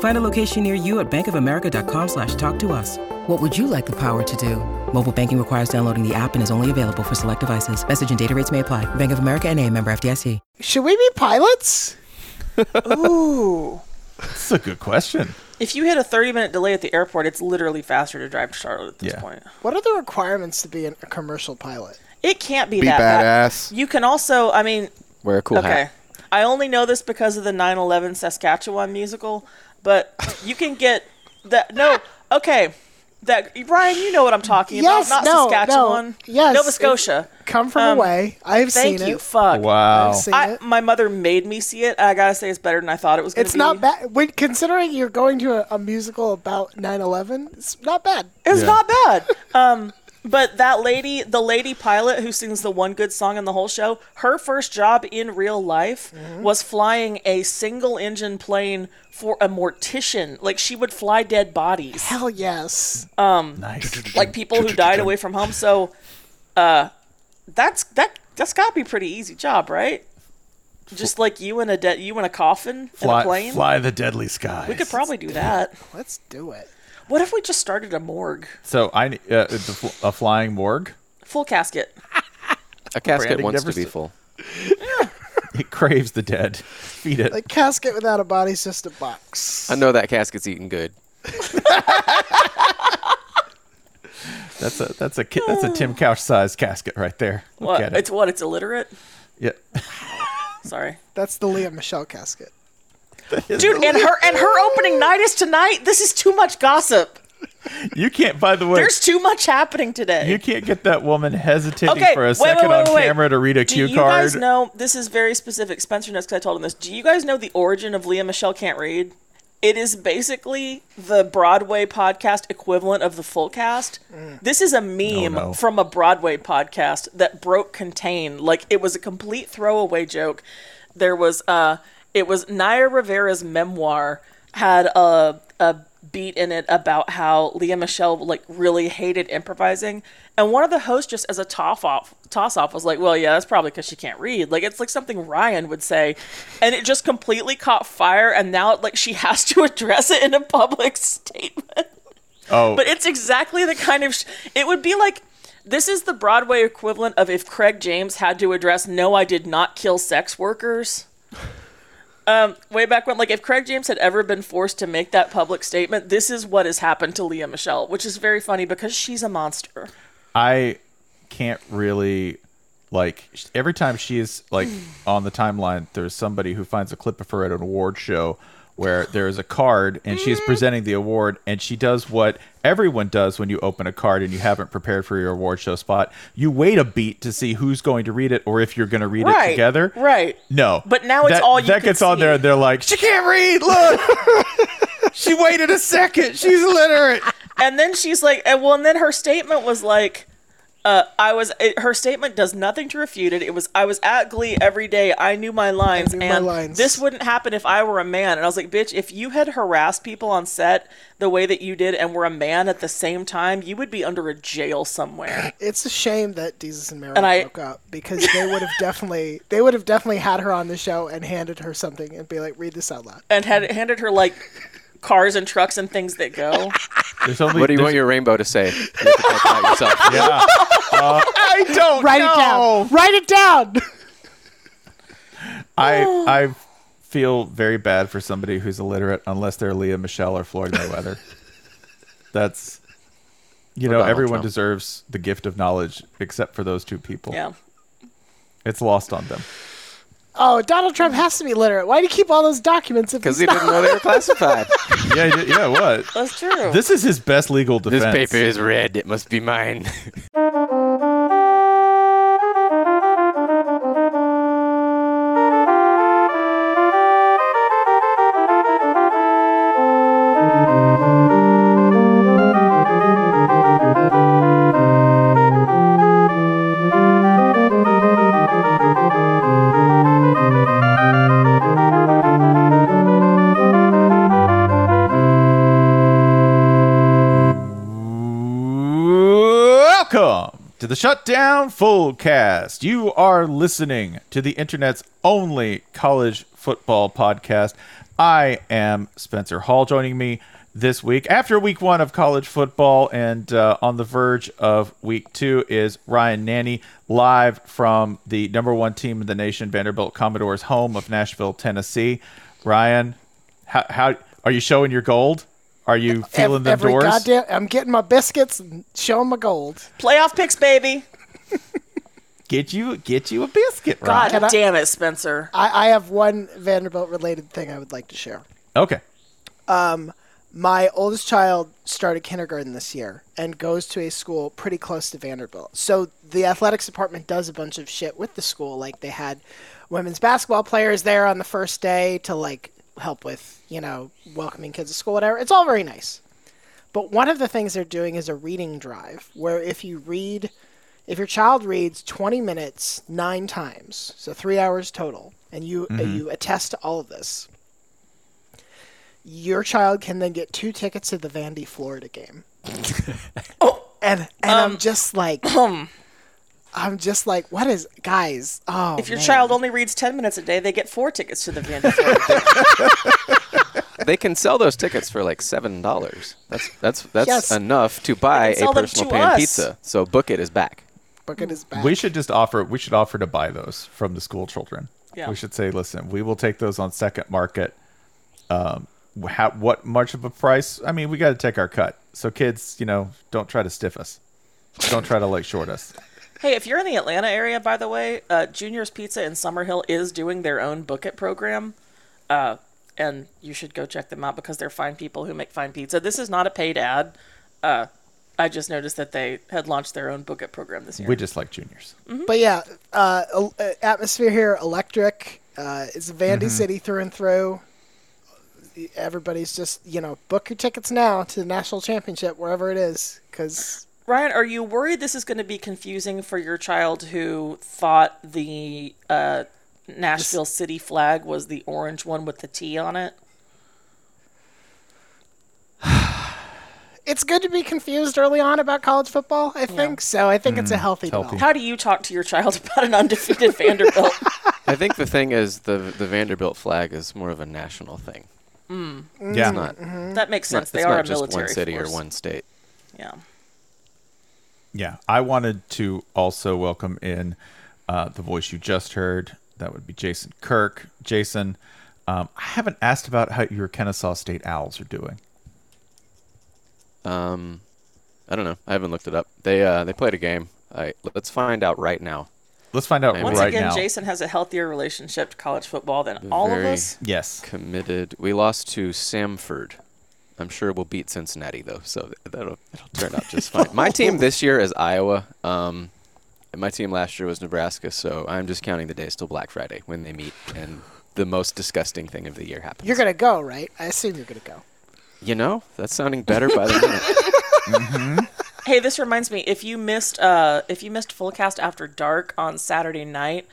Find a location near you at bankofamerica.com slash talk to us. What would you like the power to do? Mobile banking requires downloading the app and is only available for select devices. Message and data rates may apply. Bank of America and a member FDIC. Should we be pilots? Ooh. That's a good question. If you hit a 30 minute delay at the airport, it's literally faster to drive to Charlotte at this Yeah. point. What are the requirements to be an- a commercial pilot? It can't be, Be that bad. badass. You can also, I mean, Wear a cool okay. hat. I only know this because of the 9/11 Saskatchewan musical, but you can get that. No, okay. That Brian, you know what I'm talking Yes, about. Not no, no. Saskatchewan. Yes, Nova it- Scotia. Come from Um, away. I've seen it. Thank seen you. it. Fuck. Wow. I've seen I, it. my mother made me see it. I gotta say, it's better than I thought it was. Gonna be. It's be. not bad. When, considering you're going to a, a musical about 9/11, it's not bad. It's Yeah. not bad. Um, but that lady, the lady pilot who sings the one good song in the whole show, her first job in real life Mm-hmm. was flying a single engine plane for a mortician. Like she would fly dead bodies, Hell yes. Nice. like people who died away from home. So, uh, that's that. That's got to be a pretty easy job, right? Just like you in a de- you in a coffin in a Fly, plane. fly the deadly skies. We could probably do that. Let's do it. What if we just started a morgue, So I ne- uh, a flying morgue. full casket? A casket Branding wants to be s- full. It craves the dead. Feed it. A casket without a body's just a box. I know that casket's eating good. That's a that's a that's a Tim Couch sized casket right there. Look What? at it. It's what? It's illiterate. yeah. Sorry. That's the Lea Michele casket. Dude, and her and her opening night is tonight. This is too much gossip. You can't. By the way, There's too much happening today. you can't get that woman hesitating okay, for a wait, second wait, on wait, wait. camera to read a Do cue card. Do you guys know this is very specific? Spencer knows because I told him this. Do you guys know the origin of Lea Michele Can't Read? It is basically the Broadway podcast equivalent of the full cast. This is a meme no. from a Broadway podcast that broke contain. Like it was a complete throwaway joke. There was uh it was Naya Rivera's memoir had a a beat in it about how Lea Michele like really hated improvising. And one of the hosts just as a toss off toss off was like, Well, yeah, that's probably because she can't read. Like it's like something Ryan would say. And it just completely caught fire and now like she has to address it in a public statement. oh, But it's exactly the kind of. Sh- it would be like. This is the Broadway equivalent of if Craig James had to address, no, I did not kill sex workers. Um, way back when, like, if Craig James had ever been forced to make that public statement, this is what has happened to Lea Michele, which is very funny because she's a monster. I can't really like every time she is like on the timeline there's somebody who finds a clip of her at an award show where there is a card and she is presenting the award and she does what everyone does when you open a card and you haven't prepared for your award show spot. You wait a beat to see who's going to read it or if you're going to read it together. right. no. But now it's That- all you that gets on there and they're like she can't read look. She waited a second. She's illiterate. And then she's like, and well, and then her statement was like, uh, I was. It, her statement does nothing to refute it. It was, I was at Glee every day. I knew my lines, knew my and lines. this wouldn't happen if I were a man. And I was like, bitch, if you had harassed people on set the way that you did, and were a man at the same time, you would be under a jail somewhere. It's a shame that Desus and Mero And I- broke up because they would have definitely they would have definitely had her on the show and handed her something and be like, read this out loud. and had handed her like cars and trucks and things that go. There's only What do you want your rainbow to say? You have to type it out yourself. yeah Uh, I don't Write know. it down. Write it down. I I feel very bad for somebody who's illiterate unless they're Lea Michele or Floyd Mayweather. That's you Or know Donald everyone Trump. deserves the gift of knowledge except for those two people. Yeah. It's lost on them. Oh, Donald Trump has to be literate. Why do you keep all those documents? if Because he's he didn't know they were classified. yeah, yeah. What? That's true. This is his best legal defense. this paper is red. It must be mine. Shutdown Fullcast. You are listening to the internet's only college football podcast. I am Spencer Hall. Joining me this week, after week one of college football and uh, on the verge of week two, is Ryan Nanni, live from the number one team in the nation, Vanderbilt Commodores, home of Nashville, Tennessee. Ryan, how, how are you showing your gold? Are you feeling them every doors? goddamn. I'm getting my biscuits and showing my gold. Playoff picks, baby. Get you get you a biscuit, God right? Can I- damn it, Spencer. I, I have one Vanderbilt related thing I would like to share. Okay. Um, My oldest child started kindergarten this year and goes to a school pretty close to Vanderbilt. So the athletics department does a bunch of shit with the school. Like they had women's basketball players there on the first day to like help with, you know, welcoming kids to school, whatever. It's all very nice. But one of the things they're doing is a reading drive where if you read, if your child reads 20 minutes nine times, so three hours total, and you uh, you attest to all of this, your child can then get two tickets to the Vandy Florida game. oh, and and I'm just like, I'm just like, what is, guys? Oh, If your man. child only reads 10 minutes a day, they get four tickets to the Vandy Florida. they can sell those tickets for like seven dollars. That's that's that's Yes. enough to buy a personal pan us. pizza. So book it is back. book it is back. We should just offer we should offer to buy those from the school children. Yeah. We should say, listen, we will take those on second market. Um, how, what much of a price? I mean, we got to take our cut. So kids, you know, don't try to stiff us. Don't try to like short us. Hey, if you're in the Atlanta area, by the way, uh, Junior's Pizza in Summerhill is doing their own Book It program. Uh, and you should go check them out because they're fine people who make fine pizza. This is not a paid ad. Uh, I just noticed that they had launched their own Book It program this year. We just like juniors. But yeah, uh, uh, atmosphere here, electric. Uh, it's Vandy City through and through. Everybody's just, you know, book your tickets now to the national championship, wherever it is, because Ryan, are you worried this is going to be confusing for your child who thought the uh, Nashville city flag was the orange one with the T on it? it's good to be confused early on about college football. I think so. I think it's a hmm. healthy, healthy. development. How do you talk to your child about an undefeated Vanderbilt? I think the thing is the the Vanderbilt flag is more of a national thing. Yeah. It's mm, not, mm-hmm. That makes it's not, sense. They it's are not a just military one city force. or one state. Yeah. Yeah, I wanted to also welcome in uh, the voice you just heard. That would be Jason Kirk. Jason, um, I haven't asked about how your Kennesaw State Owls are doing. Um, I don't know. I haven't looked it up. They uh they played a game. I let's find out right now. Let's find out Once Once right again, now. Jason has a healthier relationship to college football than all of us. yes. Committed. We lost to Samford. I'm sure we'll beat Cincinnati though, so that'll that'll turn out just fine. My team this year is Iowa. Um, and my team last year was Nebraska, so I'm just counting the days till Black Friday when they meet and the most disgusting thing of the year happens. You're gonna go, right? I assume you're gonna go. You know, that's sounding better by the minute. Hey, this reminds me. If you missed, uh, if you missed Full Cast After Dark on Saturday night,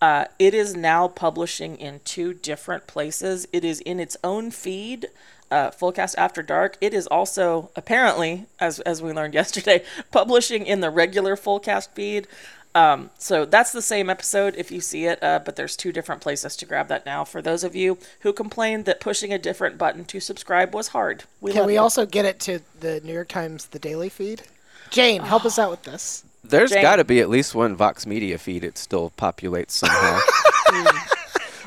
uh, it is now publishing in two different places. It is in its own feed, uh, Fullcast After Dark. It is also apparently, as as we learned yesterday, publishing in the regular Fullcast feed. Um, so that's the same episode if you see it, uh, but there's two different places to grab that now. For those of you who complained that pushing a different button to subscribe was hard, we Can we you. also get it to the New York Times, the daily feed? Jane, help us out with this. There's got to be at least one Vox Media feed it still populates somehow.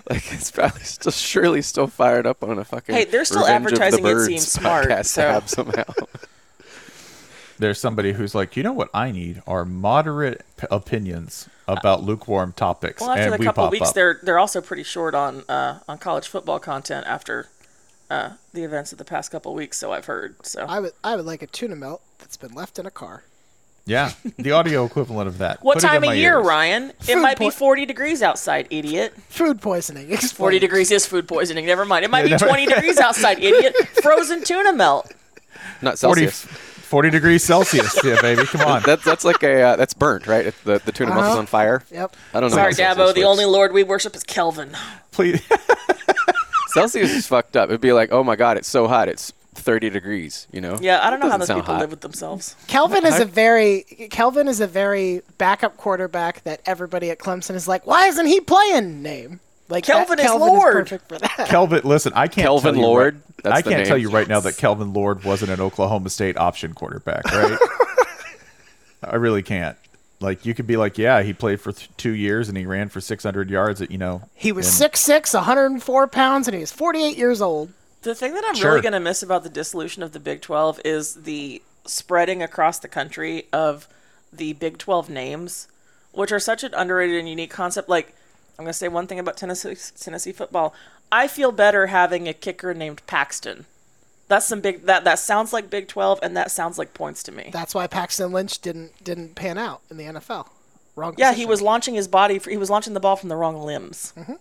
like it's probably still surely still fired up on a fucking. Hey, they're still Revenge of the advertising it Birds seems smart, podcast so- tab somehow. there's somebody who's like, you know what I need are moderate p- opinions about lukewarm topics, Well, after and the we couple pop weeks, up. they're they're also pretty short on uh, on college football content after uh, the events of the past couple weeks. So I've heard. So I would I would like a tuna melt that's been left in a car. Yeah, the audio equivalent of that. what Put time of year, ears. Ryan? It Food might be 40 degrees outside, idiot. Food poisoning. 40 degrees is food poisoning. Never mind. It might be never- 20 degrees outside, idiot. Frozen tuna melt. Not 40, Celsius. 40 degrees Celsius. yeah, baby, come on. That's that's like a uh, that's burnt, right? If the the tuna melt is Uh-huh. on fire. Yep. I don't know. Sorry, how Celsius Dabo. The works. only Lord we worship is Kelvin. Please. Celsius is fucked up. It'd be like, oh my god, it's so hot. It's 30 degrees. You know. Yeah, I don't know how those people hot. live with themselves. Kelvin is a very Kelvin is a very backup quarterback that everybody at Clemson is like, why isn't he playing? Name like Kelvin is Kelvin Lord. perfect for that. Kelvin, listen, I can't Kelvin tell you Lord? Right, That's I can't name. tell you right now that Kelvin Lord wasn't an Oklahoma State option quarterback, right? I really can't. Like you could be like, yeah, he played for th- two years and he ran for 600 yards. At you know, He was and- six six, 104 pounds, and he was 48 years old. The thing that I'm Sure. really going to miss about the dissolution of the Big 12 is the spreading across the country of the Big 12 names, which are such an underrated and unique concept. Like, I'm going to say one thing about Tennessee, Tennessee football. I feel better having a kicker named Paxton. That's some big that that sounds like Big 12 and that sounds like points to me. That's why Paxton Lynch didn't didn't pan out in the NFL. Wrong. yeah, he was launching his body for, he was launching the ball from the wrong limbs. Mm-hmm.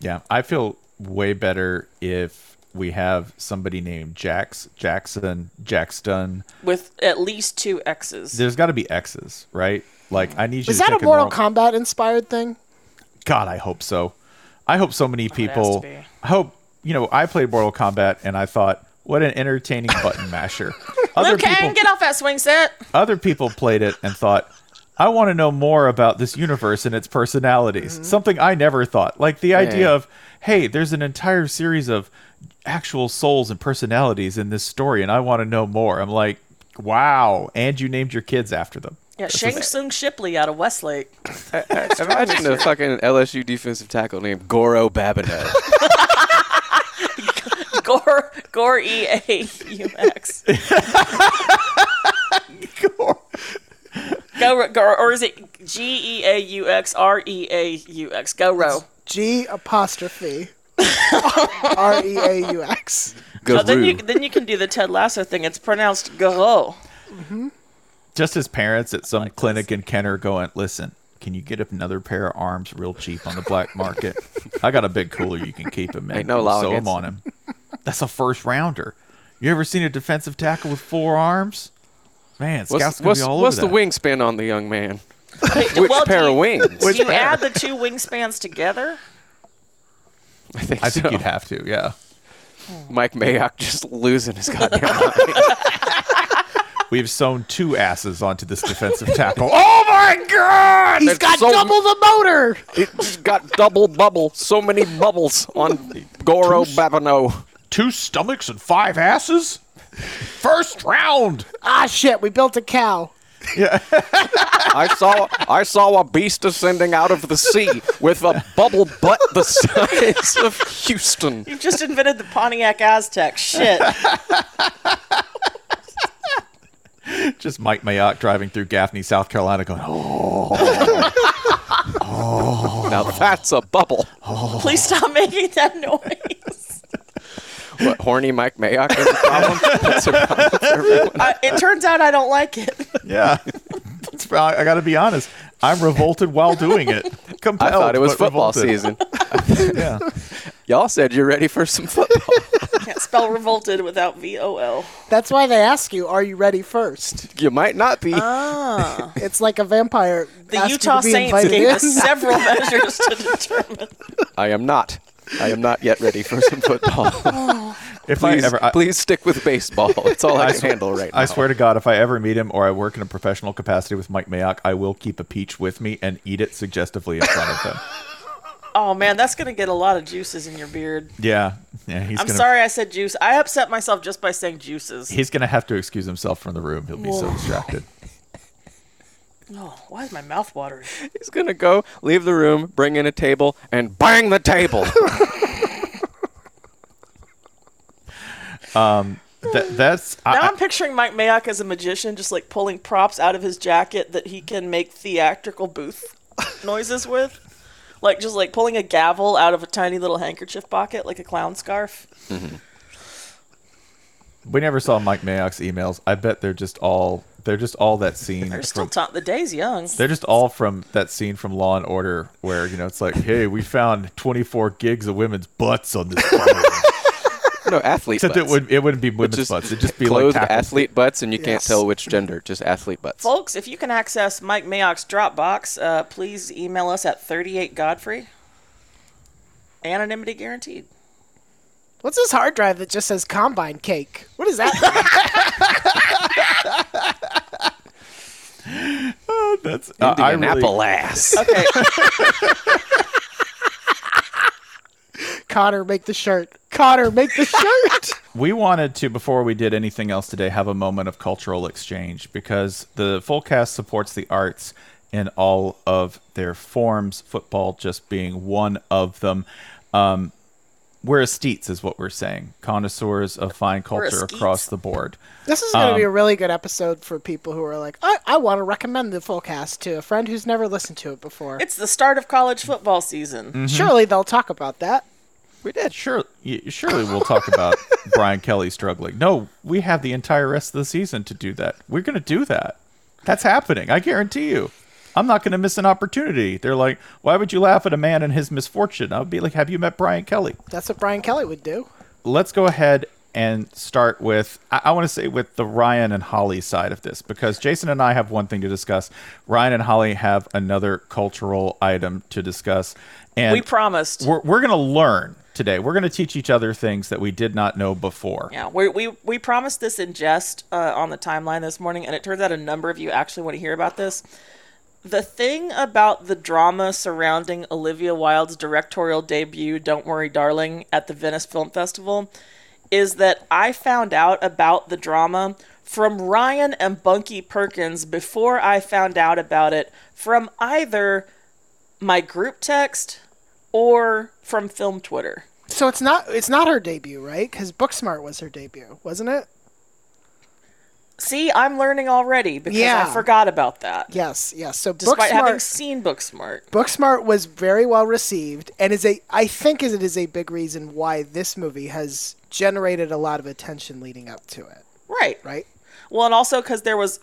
Yeah, I feel way better if we have somebody named Jax, Jackson, Jackston. with at least two X's. There's got to be X's, right? Like I need you Was to that a Mortal Kombat inspired thing? God, I hope so. I hope so many people. I hope you know. I played Mortal Kombat and I thought, what an entertaining button masher. Other Liu Kang, people, get off that swing set. other people played it and thought, I want to know more about this universe and its personalities. Mm-hmm. Something I never thought. Like the idea of, hey, there's an entire series of actual souls and personalities in this story, and I want to know more. I'm like, wow. And you named your kids after them. Yeah, Shang Tsung Shipley out of Westlake. Imagine a fucking LSU defensive tackle named Goro Babineau. Gore Gore E A U X. Go Go or is it G E A U X R E A U X? Go row. G apostrophe R E A U X. Then you then you can do the Ted Lasso thing. It's pronounced Goro. Mm-hmm. Just as parents at some clinic in Kenner going, listen, can you get another pair of arms real cheap on the black market? I got a big cooler you can keep him in. Ain't no We'll law sew 'em against on him. That's a first rounder. You ever seen a defensive tackle with four arms? Man, scouts What's, gonna what's, be all what's over the that. wingspan on the young man? Which Which pair of wings? Do you add the two wingspans together? I think, I think so. you'd have to, yeah. Mike Mayock just losing his goddamn mind. We've sewn two asses onto this defensive tackle. oh my god! He's It's got so- double the motor. It's got double bubble. So many bubbles on Goro Babineau. Two stomachs and five asses? First round! Ah, shit. We built a cow. I saw I saw a beast ascending out of the sea with a bubble butt the size of Houston. You've just invented the Pontiac Aztek. Shit. Just Mike Mayock driving through Gaffney, South Carolina going, oh. Now that's a bubble. Please stop making that noise. What, horny Mike Mayock is a problem? That's a problem for everyone. I, it turns out I don't like it. Yeah. It's- I, I got to be honest. I'm revolted while doing it. I thought it was football revolted. season. Yeah. Y'all said you're ready for some football. Can't spell revolted without V O L. That's why they ask you, "Are you ready first? You might not be. Ah, It's like a vampire. The Utah to be Saints gave us several measures to determine. I am not. I am not yet ready for some football. Oh. If please, I ever, I, please stick with baseball. It's all I, I can sw- handle right now. I swear to God, if I ever meet him or I work in a professional capacity with Mike Mayock, I will keep a peach with me and eat it suggestively in front of him. Oh man, that's gonna get a lot of juices in your beard. Yeah, yeah. He's I'm gonna, sorry I said juice. I upset myself just by saying juices. He's gonna have to excuse himself from the room. He'll be so distracted. Oh, why is my mouth watering? He's gonna go, leave the room, bring in a table, and bang the table. Um, that, that's Now I, I'm picturing Mike Mayock as a magician, just like pulling props out of his jacket that he can make theatrical booth noises with. Like just like pulling a gavel out of a tiny little handkerchief pocket, like a clown scarf. Mm-hmm. we never saw Mike Mayock's emails. I bet they're just all they're just all that scene. They're still from, ta- the day's young. they're just all from that scene from Law and Order where you know it's like, hey, we found 24 gigs of women's butts on this. No athlete Except butts. it would it wouldn't be women's just butts. It'd just be like clothed tackles. athlete butts, and you can't tell which gender. Just athlete butts. Folks, if you can access Mike Mayock's Dropbox, uh, please email us at 38 Godfrey. Anonymity guaranteed. What's this hard drive that just says combine cake? What is that? That's uh, I really, Indianapolis. Okay, Connor, make the shirt. Connor, make the shirt. We wanted to, before we did anything else today, have a moment of cultural exchange because the full cast supports the arts in all of their forms, football just being one of them. Um, we're aesthetes, is what we're saying. Connoisseurs of fine culture across the board. This is going to Um, be a really good episode for people who are like, I, I want to recommend the full cast to a friend who's never listened to it before. it's the start of college football season. Mm-hmm. Surely they'll talk about that. We did. Sure, surely we'll talk about Brian Kelly struggling. No, we have the entire rest of the season to do that. We're going to do that. That's happening. I guarantee you. I'm not going to miss an opportunity. They're like, why would you laugh at a man and his misfortune? I'll be like, have you met Brian Kelly? That's what Brian Kelly would do. Let's go ahead and start with, I, I want to say with the Ryan and Holly side of this, because Jason and I have one thing to discuss. Ryan and Holly have another cultural item to discuss. And We promised. we're, we're going to learn today. We're going to teach each other things that we did not know before. Yeah, we we we promised this in jest uh, on the timeline this morning, and it turns out a number of you actually want to hear about this. The thing about the drama surrounding Olivia Wilde's directorial debut, "Don't Worry, Darling," at the Venice Film Festival, is that I found out about the drama from Ryan and Bunky Perkins before I found out about it from either my group text or from film Twitter. So it's not it's not her debut, right? Because Booksmart was her debut, wasn't it? See, I'm learning already because Yeah. I forgot about that. Yes, yes. So Despite having seen Booksmart. Booksmart was very well received, and is a I think is it is a big reason why this movie has generated a lot of attention leading up to it. Right. Right? Well, and also because there was,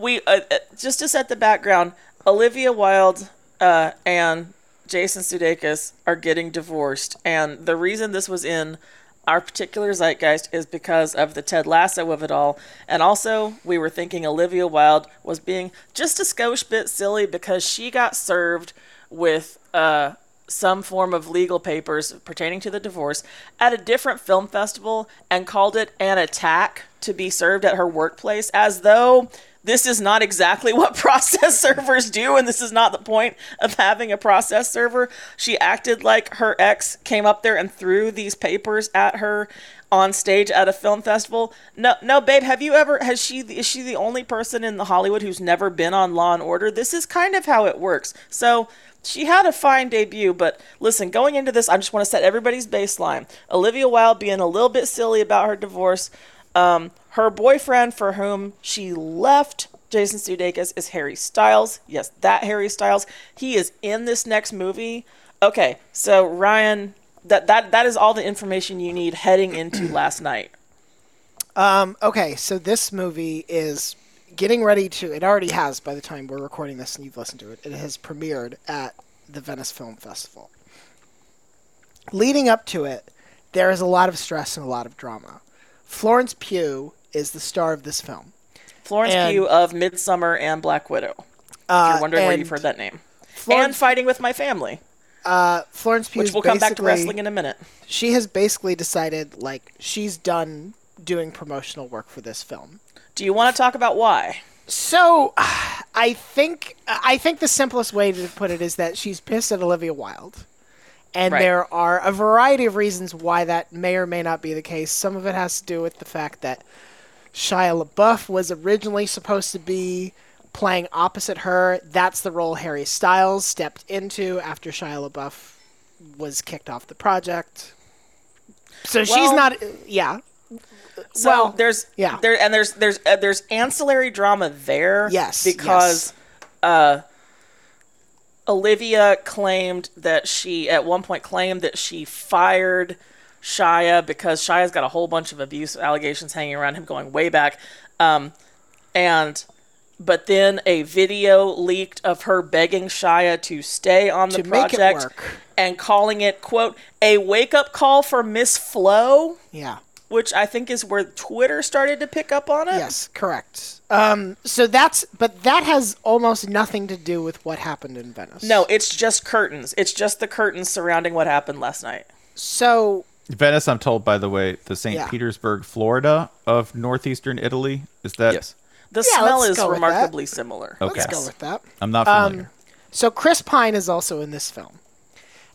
we uh, uh, just to set the background, Olivia Wilde uh, and Jason Sudeikis are getting divorced, and the reason this was in our particular zeitgeist is because of the Ted Lasso of it all, and also we were thinking Olivia Wilde was being just a skosh bit silly because she got served with uh, some form of legal papers pertaining to the divorce at a different film festival and called it an attack to be served at her workplace as though this is not exactly what process servers do and this is not the point of having a process server. She acted like her ex came up there and threw these papers at her on stage at a film festival. No, no, babe, have you ever has she is she the only person in the Hollywood who's never been on Law and Order? This is kind of how it works. So, she had a fine debut, but listen, going into this, I just want to set everybody's baseline. Olivia Wilde being a little bit silly about her divorce. Um, her boyfriend, for whom she left Jason Sudeikis, is Harry Styles. Yes, that Harry Styles. He is in this next movie. Okay, so Ryan, that that that is all the information you need heading into last night. Um, okay, so this movie is getting ready to. It already has by the time we're recording this and you've listened to it. It has premiered at the Venice Film Festival. Leading up to it, there is a lot of stress and a lot of drama. Florence Pugh is the star of this film. Florence And- Pugh of Midsummer and Black Widow. if Uh, you're wondering where you've heard that name. and Fighting with My Family, uh, Florence Pugh which we'll come back to wrestling in a minute. She has basically decided like she's done doing promotional work for this film. Do you want to talk about why? So, I think I think the simplest way to put it is that she's pissed at Olivia Wilde, and Right. there are a variety of reasons why that may or may not be the case. Some of it has to do with the fact that Shia LaBeouf was originally supposed to be playing opposite her. That's the role Harry Styles stepped into after Shia LaBeouf was kicked off the project. So she's not. Yeah. So Well, there's yeah. there and there's there's uh, there's ancillary drama there. Yes, because uh, Olivia claimed that she at one point claimed that she fired Shia because Shia's got a whole bunch of abuse allegations hanging around him going way back, um, and but then a video leaked of her begging Shia to stay on the To project work. and calling it quote a wake up call for Miss Flo Yeah. which I think is where Twitter started to pick up on it. Yes, correct. Um, so that's, but that has almost nothing to do with what happened in Venice. No, it's just curtains. It's just the curtains surrounding what happened last night. So Venice, I'm told, by the way, the St. Yeah. Petersburg, Florida of northeastern Italy. Is that? Yes. The Yeah, smell is go with that. remarkably similar. Okay. let's go with that. I'm not familiar. Um, so Chris Pine is also in this film.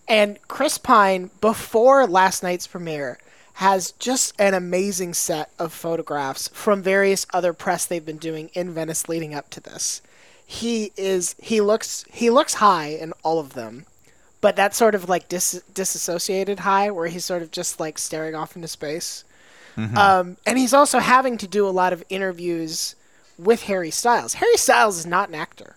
And Chris Pine, before last night's premiere, has just an amazing set of photographs from various other press they've been doing in Venice leading up to this. He is he looks he looks high in all of them, but that sort of like dis- disassociated high where he's sort of just like staring off into space. Um, and he's also having to do a lot of interviews with Harry Styles. Harry Styles is not an actor.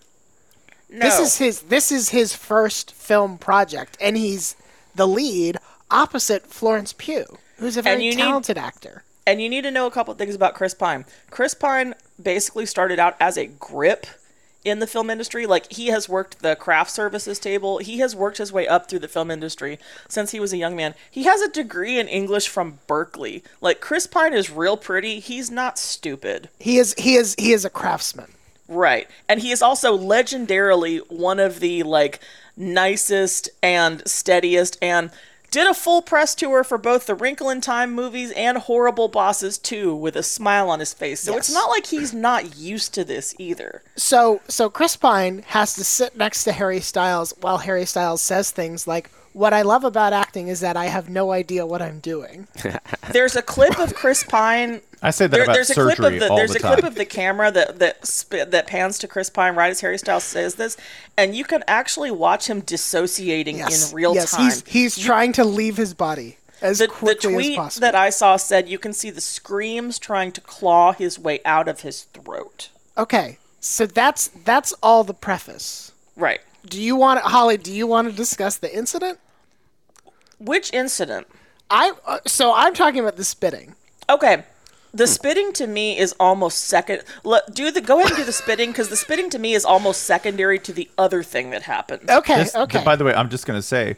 No. This is his this is his first film project, and he's the lead opposite Florence Pugh, who's a very you need- talented actor. and you need to know a couple things about Chris Pine. Chris Pine basically started out as a grip in the film industry. Like he has worked the craft services table. He has worked his way up through the film industry since he was a young man. He has a degree in English from Berkeley. Like Chris Pine is real pretty. He's not stupid. He is he is he is a craftsman. Right. And he is also legendarily one of the like nicest and steadiest and did a full press tour for both the Wrinkle in Time movies and Horrible Bosses 2 with a smile on his face. So it's not like he's not used to this either. So so Chris Pine has to sit next to Harry Styles while Harry Styles says things like, "What I love about acting is that I have no idea what I'm doing." There's a clip of Chris Pine I say that there- about there's a surgery clip of the all there's the a time. clip of the camera that that sp- that pans to Chris Pine right as Harry Styles says this, and you can actually watch him dissociating Yes, in real yes, time. he's he's trying to leave his body as the, the quickly as tweet possible. that I saw said you can see the screams trying to claw his way out of his throat. okay, so that's that's all the preface. Right. Do you want Holly? Do you want to discuss the incident? Which incident? I uh, so I'm talking about the spitting. Okay. The spitting to me is almost second. Let, do the go ahead and do the spitting because the spitting to me is almost secondary to the other thing that happened. Okay, This- okay. By the way, I'm just going to say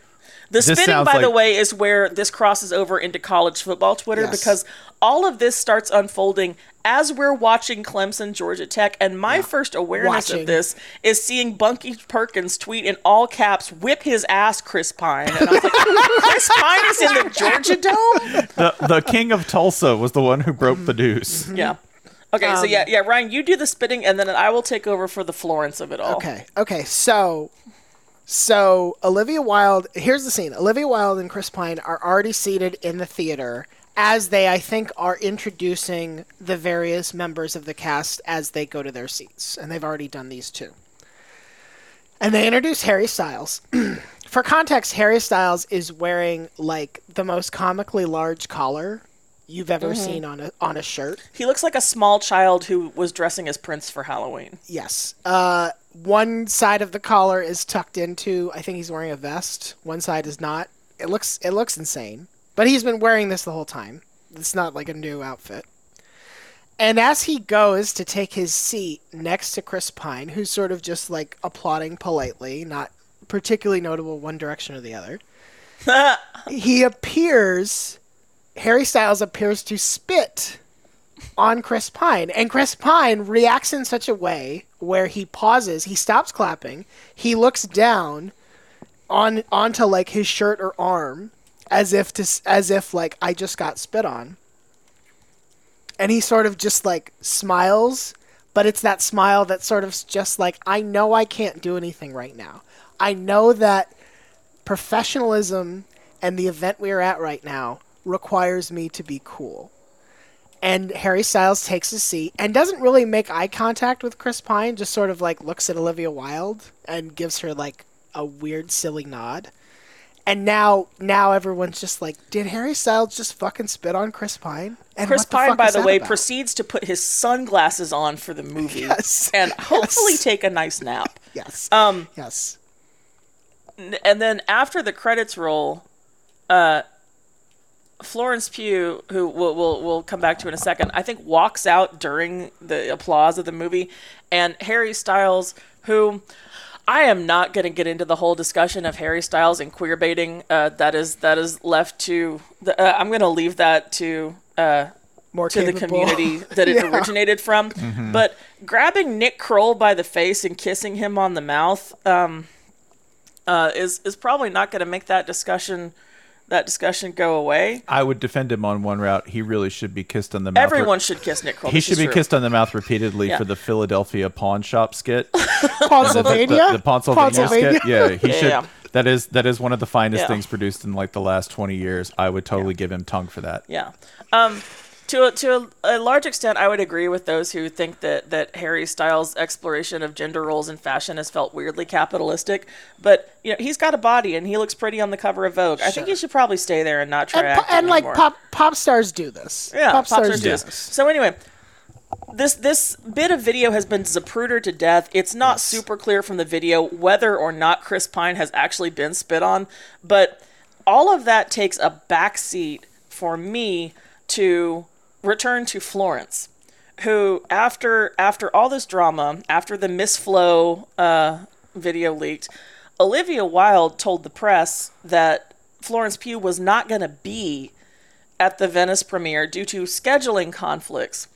The This spitting, sounds by the way, is where this crosses over into college football Twitter Yes. because all of this starts unfolding as we're watching Clemson, Georgia Tech. And my first awareness Watching. of this is seeing Bunky Perkins tweet in all caps, whip his ass, Chris Pine. And I was like, Chris Pine is in the Georgia Dome? the the king of Tulsa was the one who broke the news. Yeah. Okay, so Um, yeah, yeah, Ryan, you do the spitting, and then I will take over for the Florence of it all. Okay. Okay. So, so Olivia Wilde. Here's the scene. Olivia Wilde and Chris Pine are already seated in the theater as they, I think, are introducing the various members of the cast as they go to their seats, and they've already done these two. And they introduce Harry Styles. For context, Harry Styles is wearing like the most comically large collar you've ever seen on a on a shirt. He looks like a small child who was dressing as Prince for Halloween. Yes. Uh, one side of the collar is tucked into. I think he's wearing a vest. One side is not. It looks it looks insane. But he's been wearing this the whole time. It's not like a new outfit. And as he goes to take his seat next to Chris Pine, who's sort of just like applauding politely, not particularly notable one direction or the other, he appears. Harry Styles appears to spit on Chris Pine, and Chris Pine reacts in such a way where he pauses, he stops clapping, he looks down on onto like his shirt or arm, as if to as if like I just got spit on, and he sort of just like smiles, but it's that smile that sort of just like I know I can't do anything right now. I know that professionalism and the event we are at right now requires me to be cool. And Harry Styles takes a seat and doesn't really make eye contact with Chris Pine, just sort of like looks at Olivia Wilde and gives her like a weird, silly nod. and now now everyone's just like, did Harry Styles just fucking spit on Chris Pine? And Chris what the Pine, by the way, about? proceeds to put his sunglasses on for the movie Yes, and hopefully take a nice nap. yes, Um, yes. and then after the credits roll, uh, Florence Pugh, who we'll, we'll we'll come back to in a second, I think walks out during the applause of the movie, and Harry Styles, who I am not going to get into the whole discussion of Harry Styles and queer baiting. Uh, that is that is left to the. Uh, I'm going to leave that to. Uh, More to the community that it Yeah. originated from. But grabbing Nick Kroll by the face and kissing him on the mouth um, uh, is is probably not going to make that discussion that discussion go away. I would defend him on one route. He really should be kissed on the mouth. Everyone should kiss Nick Kroll. He should be true. kissed on the mouth repeatedly Yeah. for the Philadelphia pawn shop skit. Pawnsylvania, The, the Pawnsylvania, skit. Yeah, he Yeah, should. yeah. That is that is one of the finest Yeah. things produced in like the last twenty years. I would totally give him tongue for that. Yeah. Um, to a, to a, a large extent, I would agree with those who think that, that Harry Styles' exploration of gender roles in fashion has felt weirdly capitalistic. But you know, he's got a body and he looks pretty on the cover of Vogue. I think he should probably stay there and not try and, to po- and like pop pop stars do this. Yeah, pop stars do this. this. So anyway, this this bit of video has been zaprudered to death. It's not super clear from the video whether or not Chris Pine has actually been spit on, but all of that takes a backseat for me to return to Florence, who after after all this drama, after the Miss Flo uh, video leaked, Olivia Wilde told the press that Florence Pugh was not going to be at the Venice premiere due to scheduling conflicts.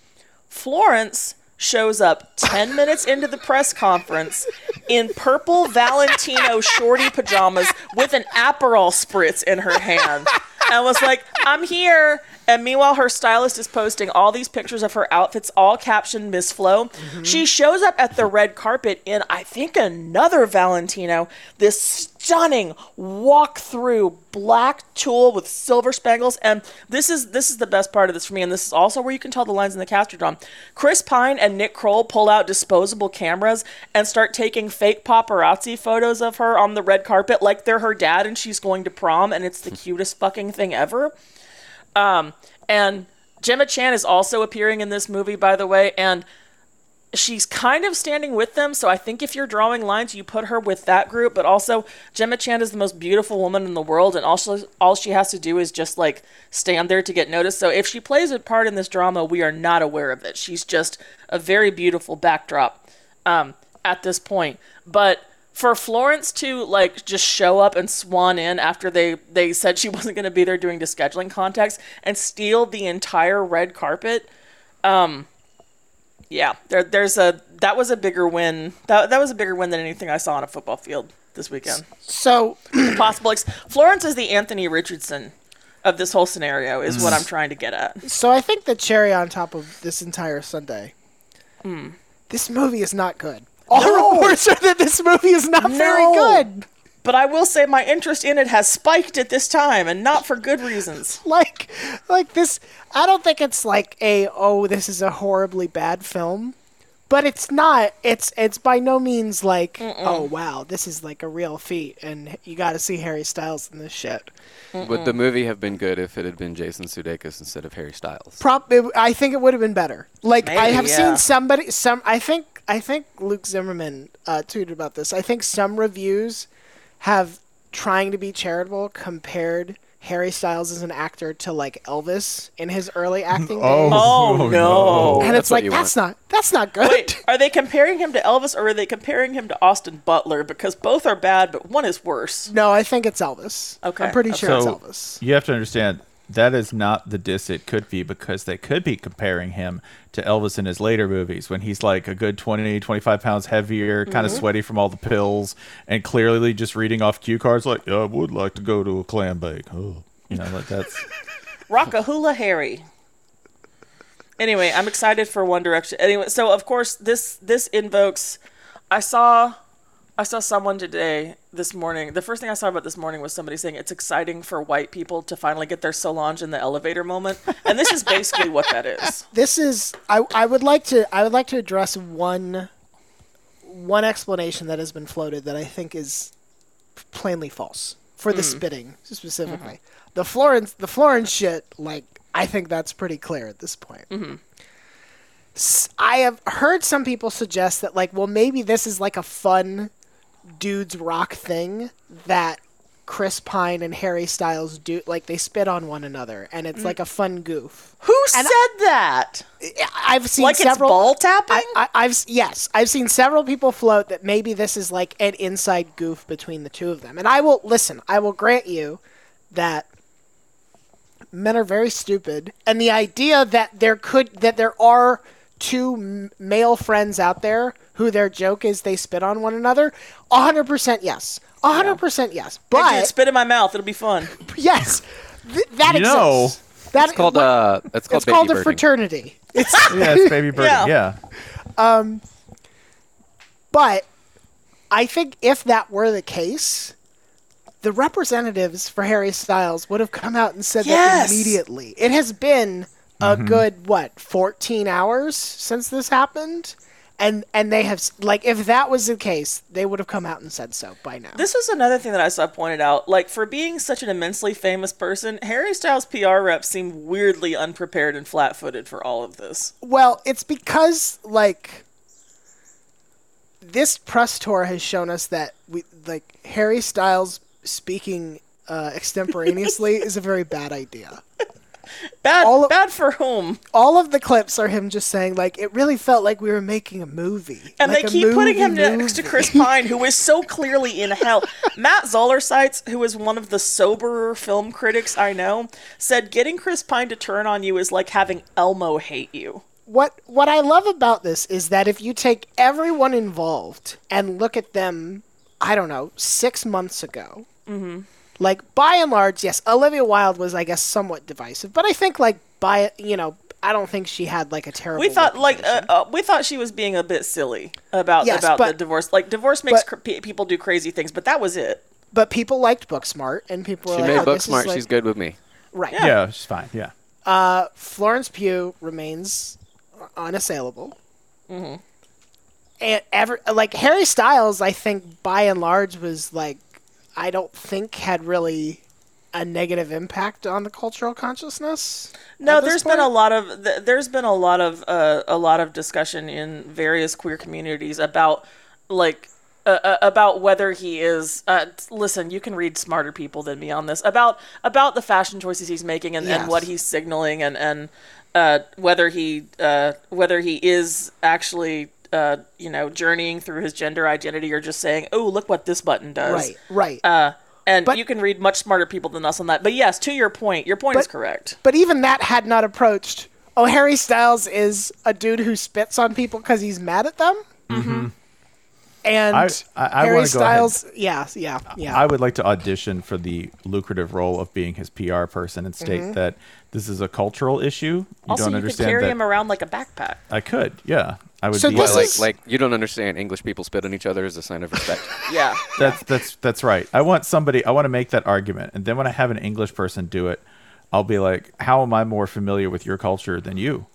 Florence shows up 10 minutes into the press conference in purple Valentino shorty pajamas with an Aperol spritz in her hand and was like, I'm here. And meanwhile, her stylist is posting all these pictures of her outfits, all captioned Miss Flo. Mm-hmm. She shows up at the red carpet in, I think, another Valentino, this stunning walk through black tulle with silver spangles. And this is this is the best part of this for me. And this is also where you can tell the lines in the cast are drawn. Chris Pine and Nick Kroll pull out disposable cameras and start taking fake paparazzi photos of her on the red carpet like they're her dad and she's going to prom and it's the cutest fucking thing ever. Um, and Gemma Chan is also appearing in this movie, by the way, and she's kind of standing with them. So I think if you're drawing lines, you put her with that group. But also, Gemma Chan is the most beautiful woman in the world, and also all she has to do is just like stand there to get noticed. So if she plays a part in this drama, we are not aware of it. She's just a very beautiful backdrop um, at this point. But for Florence to like just show up and swan in after they they said she wasn't going to be there doing the scheduling contacts and steal the entire red carpet um yeah there there's a that was a bigger win that that was a bigger win than anything I saw on a football field this weekend So possible ex- Florence is the Anthony Richardson of this whole scenario is what I'm trying to get at So I think the cherry on top of this entire Sunday. Hmm. This movie is not good. All reports are that this movie is not very good. but I will say my interest in it has spiked at this time and not for good reasons Like, like this. I don't think it's like a oh this is a horribly bad film, but it's not. It's it's by no means like oh wow this is like a real feat and you got to see Harry Styles in this shit. Would the movie have been good if it had been Jason Sudeikis instead of Harry Styles? Prop. It, I think it would have been better. Like I have yeah. seen somebody. Some. I think. I think Luke Zimmerman uh, tweeted about this. I think some reviews have trying to be charitable compared Harry Styles as an actor to like Elvis in his early acting days. oh, no and it's what like that's want. not that's not good. Wait, are they comparing him to Elvis or are they comparing him to Austin Butler? Because both are bad, but one is worse. No, I think it's Elvis. Okay, I'm pretty okay. sure So it's Elvis. you have to understand that is not the diss it could be because they could be comparing him to Elvis in his later movies when he's like a good 20, 25 pounds heavier, kind Mm-hmm. of sweaty from all the pills, and clearly just reading off cue cards like, yeah, I would like to go to a clam bake. Oh. You know, like that's. Rockahula Harry. Anyway, I'm excited for One Direction. Anyway, so of course this this invokes. I saw, I saw someone today this morning. The first thing I saw about this morning was somebody saying it's exciting for white people to finally get their Solange in the elevator moment, and this is basically what that is. This is I I would like to I would like to address one one explanation that has been floated that I think is plainly false. for the mm. spitting specifically. Mm-hmm. The Florence, the Florence shit, like I think that's pretty clear at this point. Mm-hmm. I have heard some people suggest that, like, well, maybe this is like a fun dudes rock thing that Chris Pine and Harry Styles do. Like, they spit on one another, and it's mm. like a fun goof. Who And said that? I've seen Like several. it's ball tapping? I, I, I've yes, I've seen several people float that maybe this is like an inside goof between the two of them. And I will listen. I will grant you that men are very stupid, and the idea that there could that there are two m- male friends out there who their joke is they spit on one another, hundred percent yes, hundred percent yes. Hey, But dude, spit in my mouth. It'll be fun. yes, th- that You know, exists. That It's called uh, that's called it's called baby a fraternity. It's yeah, it's baby birdie. Yeah. yeah. But I think if that were the case, the representatives for Harry Styles would have come out and said Yes. that immediately. It has been a good what, 14 hours since this happened? And and they have like if that was the case, they would have come out and said so by now. This is another thing that I saw pointed out. Like, for being such an immensely famous person, Harry Styles' PR reps seem weirdly unprepared and flat footed for all of this. Well, it's because like this press tour has shown us that we like Harry Styles speaking uh, extemporaneously is a very bad idea. Bad, of- bad for whom? All of the clips are him just saying like it really felt like we were making a movie, And like they keep putting movie him next to. Chris Pine, who is so clearly in hell. Matt Zoller who is one of the soberer film critics I know, said getting Chris Pine to turn on you is like having Elmo hate you. what what I love about this is that if you take everyone involved and look at them, I don't know, six months ago, Mm-hmm. Like by and large, yes, Olivia Wilde was, I guess, somewhat divisive, but I think like by you know, I don't think she had like a terrible. We thought like uh, uh, we thought she was being a bit silly about Yes, about the divorce. Like divorce makes but- cr- pe- people do crazy things, but that was it. but people liked Booksmart, and people were She like, made oh, Booksmart. like- She's good with me. right. yeah, she's fine. Yeah. Florence Pugh remains unassailable. Mm-hmm. And ever like Harry Styles, I think by and large was like I don't think had really a negative impact on the cultural consciousness. No, there's been a lot of th- there's been a lot of uh, a lot of discussion in various queer communities about like uh, uh, about whether he is uh, listen you can read smarter people than me on this about about the fashion choices he's making and, and what he's signaling and and uh, whether he uh, whether he is actually uh, you know journeying through his gender identity or just saying oh look what this button does Right, right. uh, and But- you can read much smarter people than us on that but yes to your point your point is correct but even that had not approached. Oh, Harry Styles is a dude who spits on people because he's mad at them. Mm-hmm. And I- I- I Harry wanna go ahead. Styles, yeah, yeah, yeah. I would like to audition for the lucrative role of being his PR person and state Mm-hmm. that this is a cultural issue. You also don't you could understand carry that. him around like a backpack I could, yeah. I would So be this Like, is- like you don't understand English people spit on each other as a sign of respect. yeah That's that's that's right. I want somebody. I want to make that argument, and then when I have an English person do it, I'll be like, "How am I more familiar with your culture than you?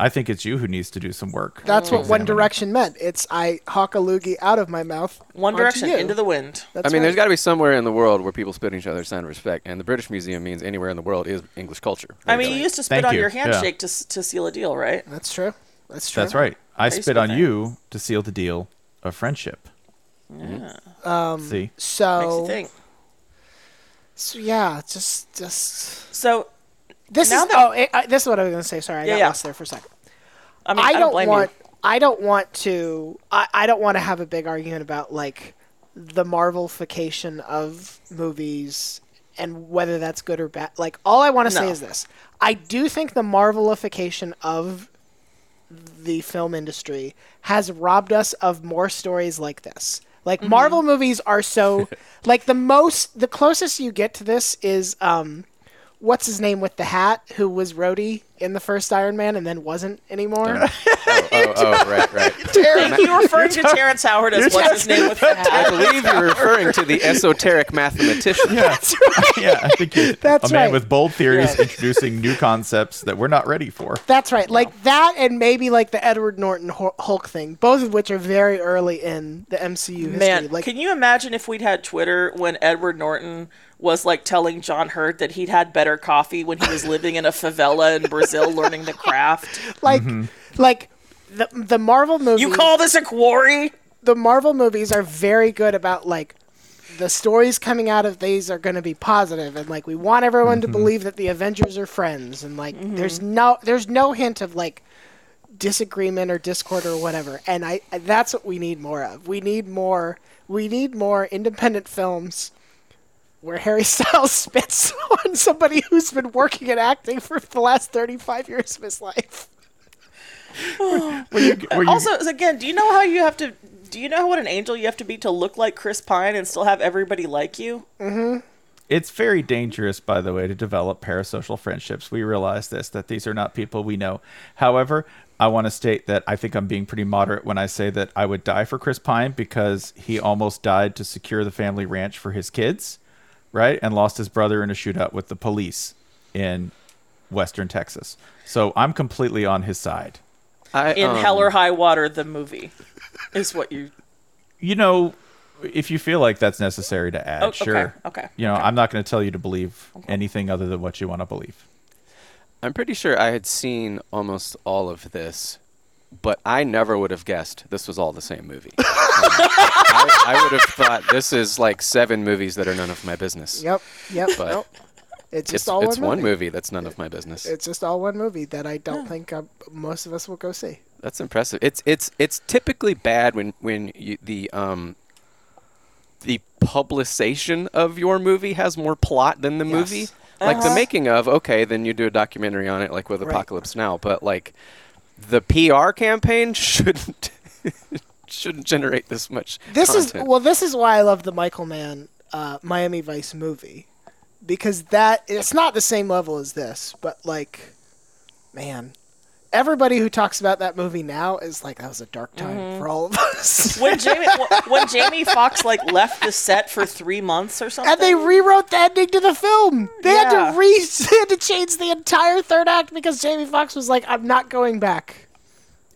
I think it's you who needs to do some work." That's what One Direction meant. It's I hawk a loogie out of my mouth. One Direction you. into the wind. That's I mean, right. there's got to be somewhere in the world where people spit on each other as a sign of respect, and the British Museum means anywhere in the world is English culture. I mean, you used to spit Thank on you. your Yeah. handshake to to seal a deal, right? That's true. That's true. That's right. I Basically spit on thing. you to seal the deal of friendship. Yeah, Um, See, makes So, you think. so yeah, just just So this Now is that- oh it, I, this is what I was gonna say. Sorry, I Yeah, got yeah. lost there for a second. I mean, I I, don't, don't want you. I don't want to I, I don't want to have a big argument about like the Marvelification of movies and whether that's good or bad. Like all I want to say is this. I do think the Marvelification of the film industry has robbed us of more stories like this. Like Mm-hmm. Marvel movies are so like the most the closest you get to this is um what's his name with the hat who was Rhodey in the first Iron Man and then wasn't anymore. Oh, oh, oh, right, right. Thank you referring to Terrence Howard as what's his name with the hat. I believe you're referring to the esoteric mathematician. yeah, That's right. yeah. I think you're That's a man right. with bold theories Yeah. introducing new concepts that we're not ready for. That's right. Like that and maybe like the Edward Norton Hulk thing, both of which are very early in the MCU history. Man, like can you imagine if we'd had Twitter when Edward Norton was like telling John Hurt that he'd had better coffee when he was living in a favela in Brazil learning the craft? like mm-hmm. like the the Marvel movies You call this a quarry? the Marvel movies are very good about like the stories coming out of these are going to be positive and like we want everyone to mm-hmm. believe that the Avengers are friends and like mm-hmm. there's no there's no hint of like disagreement or discord or whatever and I that's what we need more of. We need more we need more independent films where Harry Styles spits on somebody who's been working and acting for the last 35 years of his life. Were you- were you- Also, again, do you know how you have to? Do you know what an angel you have to be to look like Chris Pine and still have everybody like you? Mm-hmm. It's very dangerous, by the way, to develop parasocial friendships. We realize this, that these are not people we know. However, I want to state that I think I'm being pretty moderate when I say that I would die for Chris Pine because he almost died to secure the family ranch for his kids, right? And lost his brother in a shootout with the police in Western Texas. So I'm completely on his side. I, In um, Hell or High Water, the movie, is what you. You know, if you feel like that's necessary to add, Oh, sure. okay, You know, I'm not going to tell you to believe anything other than what you want to believe. I'm pretty sure I had seen almost all of this, but I never would have guessed this was all the same movie. Um, I, I would have thought this is like seven movies that are none of my business. Yep, yep. But nope. It's just It's, all it's one one movie. movie that's none of my business. It's just all one movie that I don't think uh, most of us will go see. That's impressive. It's it's it's typically bad when when you, the um the publication of your movie has more plot than the movie. Yes. Like the Uh-huh. making of, okay, then you do a documentary on it, like with Right. Apocalypse Now. But like the PR campaign shouldn't shouldn't generate this much. This content. is well. This is why I love the Michael Mann uh, Miami Vice movie because that it's not the same level as this, but like, man, everybody who talks about that movie now is like that was a dark time Mm-hmm. for all of us. When Jamie wh- when Jamie Foxx like left the set for three months or something, and they rewrote the ending to the film. They had to re they had to change the entire third act because Jamie Foxx was like, "I'm not going back."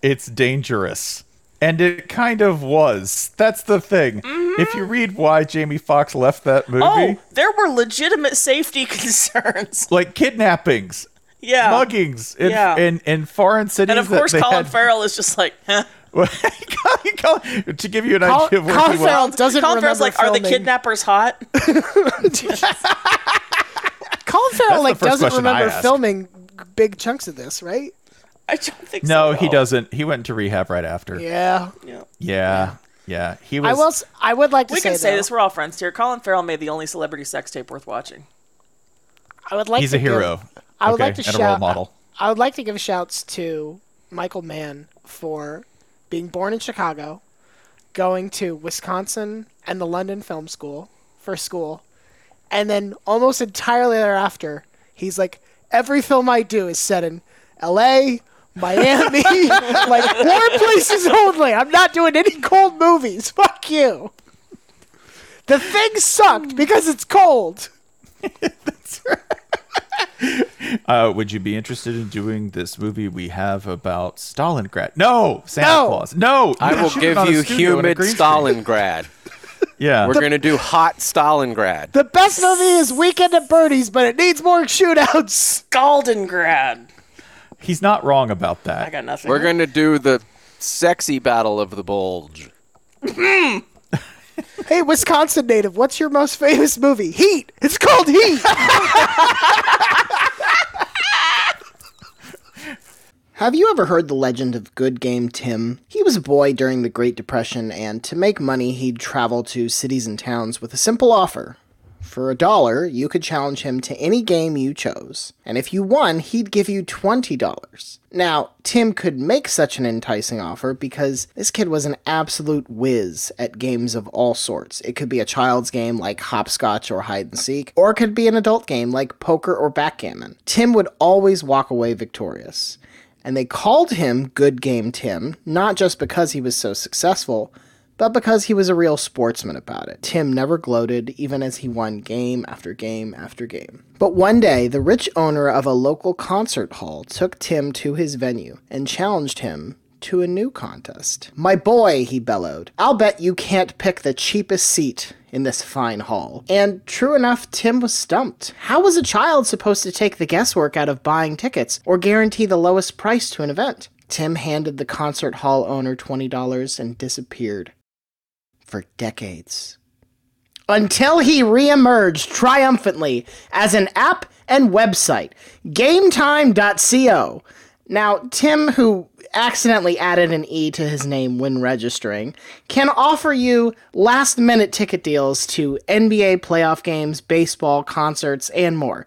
it's dangerous. And it kind of was. That's the thing. Mm-hmm. If you read why Jamie Foxx left that movie, oh, there were legitimate safety concerns. like kidnappings, Yeah, muggings in, Yeah. in, in foreign cities. and of course Colin had- Farrell is just like, huh. to give you an Col- idea of where Colin he was. Farrell doesn't Colin Farrell's remember like, are the kidnappers hot? Colin Farrell the like doesn't remember filming big chunks of this, right? I don't think so. No, at he all. doesn't. He went to rehab right after. Yeah, Yeah. Yeah. yeah. He was. I will. s- I would like to We say can say though, this. We're all friends here. Colin Farrell made the only celebrity sex tape worth watching. I would like. he's to a hero. Give, I would okay? like to and shout. a role model. I would like to give shouts to Michael Mann for being born in Chicago, going to Wisconsin and the London Film School for school, and then almost entirely thereafter, he's like, every film I do is set in L.A., Miami, like warm places only. I'm not doing any cold movies. Fuck you. The thing sucked because it's cold. That's right. Uh, would you be interested in doing this movie we have about Stalingrad? No, Santa No. Claus. No, I will give you studio in a humid. Stalingrad. Yeah, We're gonna do hot Stalingrad. The best movie is Weekend at Bernie's, but it needs more shootouts. Goldengrad. He's not wrong about I that. got nothing. We're gonna do the sexy battle of the bulge. Hey, Wisconsin native, what's your most famous movie? Heat. It's called Heat. Have you ever heard the legend of Good Game Tim? He was a boy during the Great Depression, and to make money, he'd travel to cities and towns with a simple offer For a dollar, you could challenge him to any game you chose. And if you won, he'd give you $20. Now, Tim could make such an enticing offer because this kid was an absolute whiz at games of all sorts. It could be a child's game like hopscotch or hide and seek, or it could be an adult game like poker or backgammon. Tim would always walk away victorious. And they called him Good Game Tim, not just because he was so successful, but because he was a real sportsman about it. Tim never gloated, even as he won game after game after game. But one day, the rich owner of a local concert hall took Tim to his venue and challenged him to a new contest. My boy, he bellowed, I'll bet you can't pick the cheapest seat in this fine hall. And true enough, Tim was stumped. How was a child supposed to take the guesswork out of buying tickets or guarantee the lowest price to an event? Tim handed the concert hall owner $20 and disappeared for decades. Until he reemerged triumphantly as an app and website, GameTime.co. Now, Tim, who accidentally added an E to his name when registering, can offer you last minute ticket deals to NBA playoff games, baseball, concerts, and more.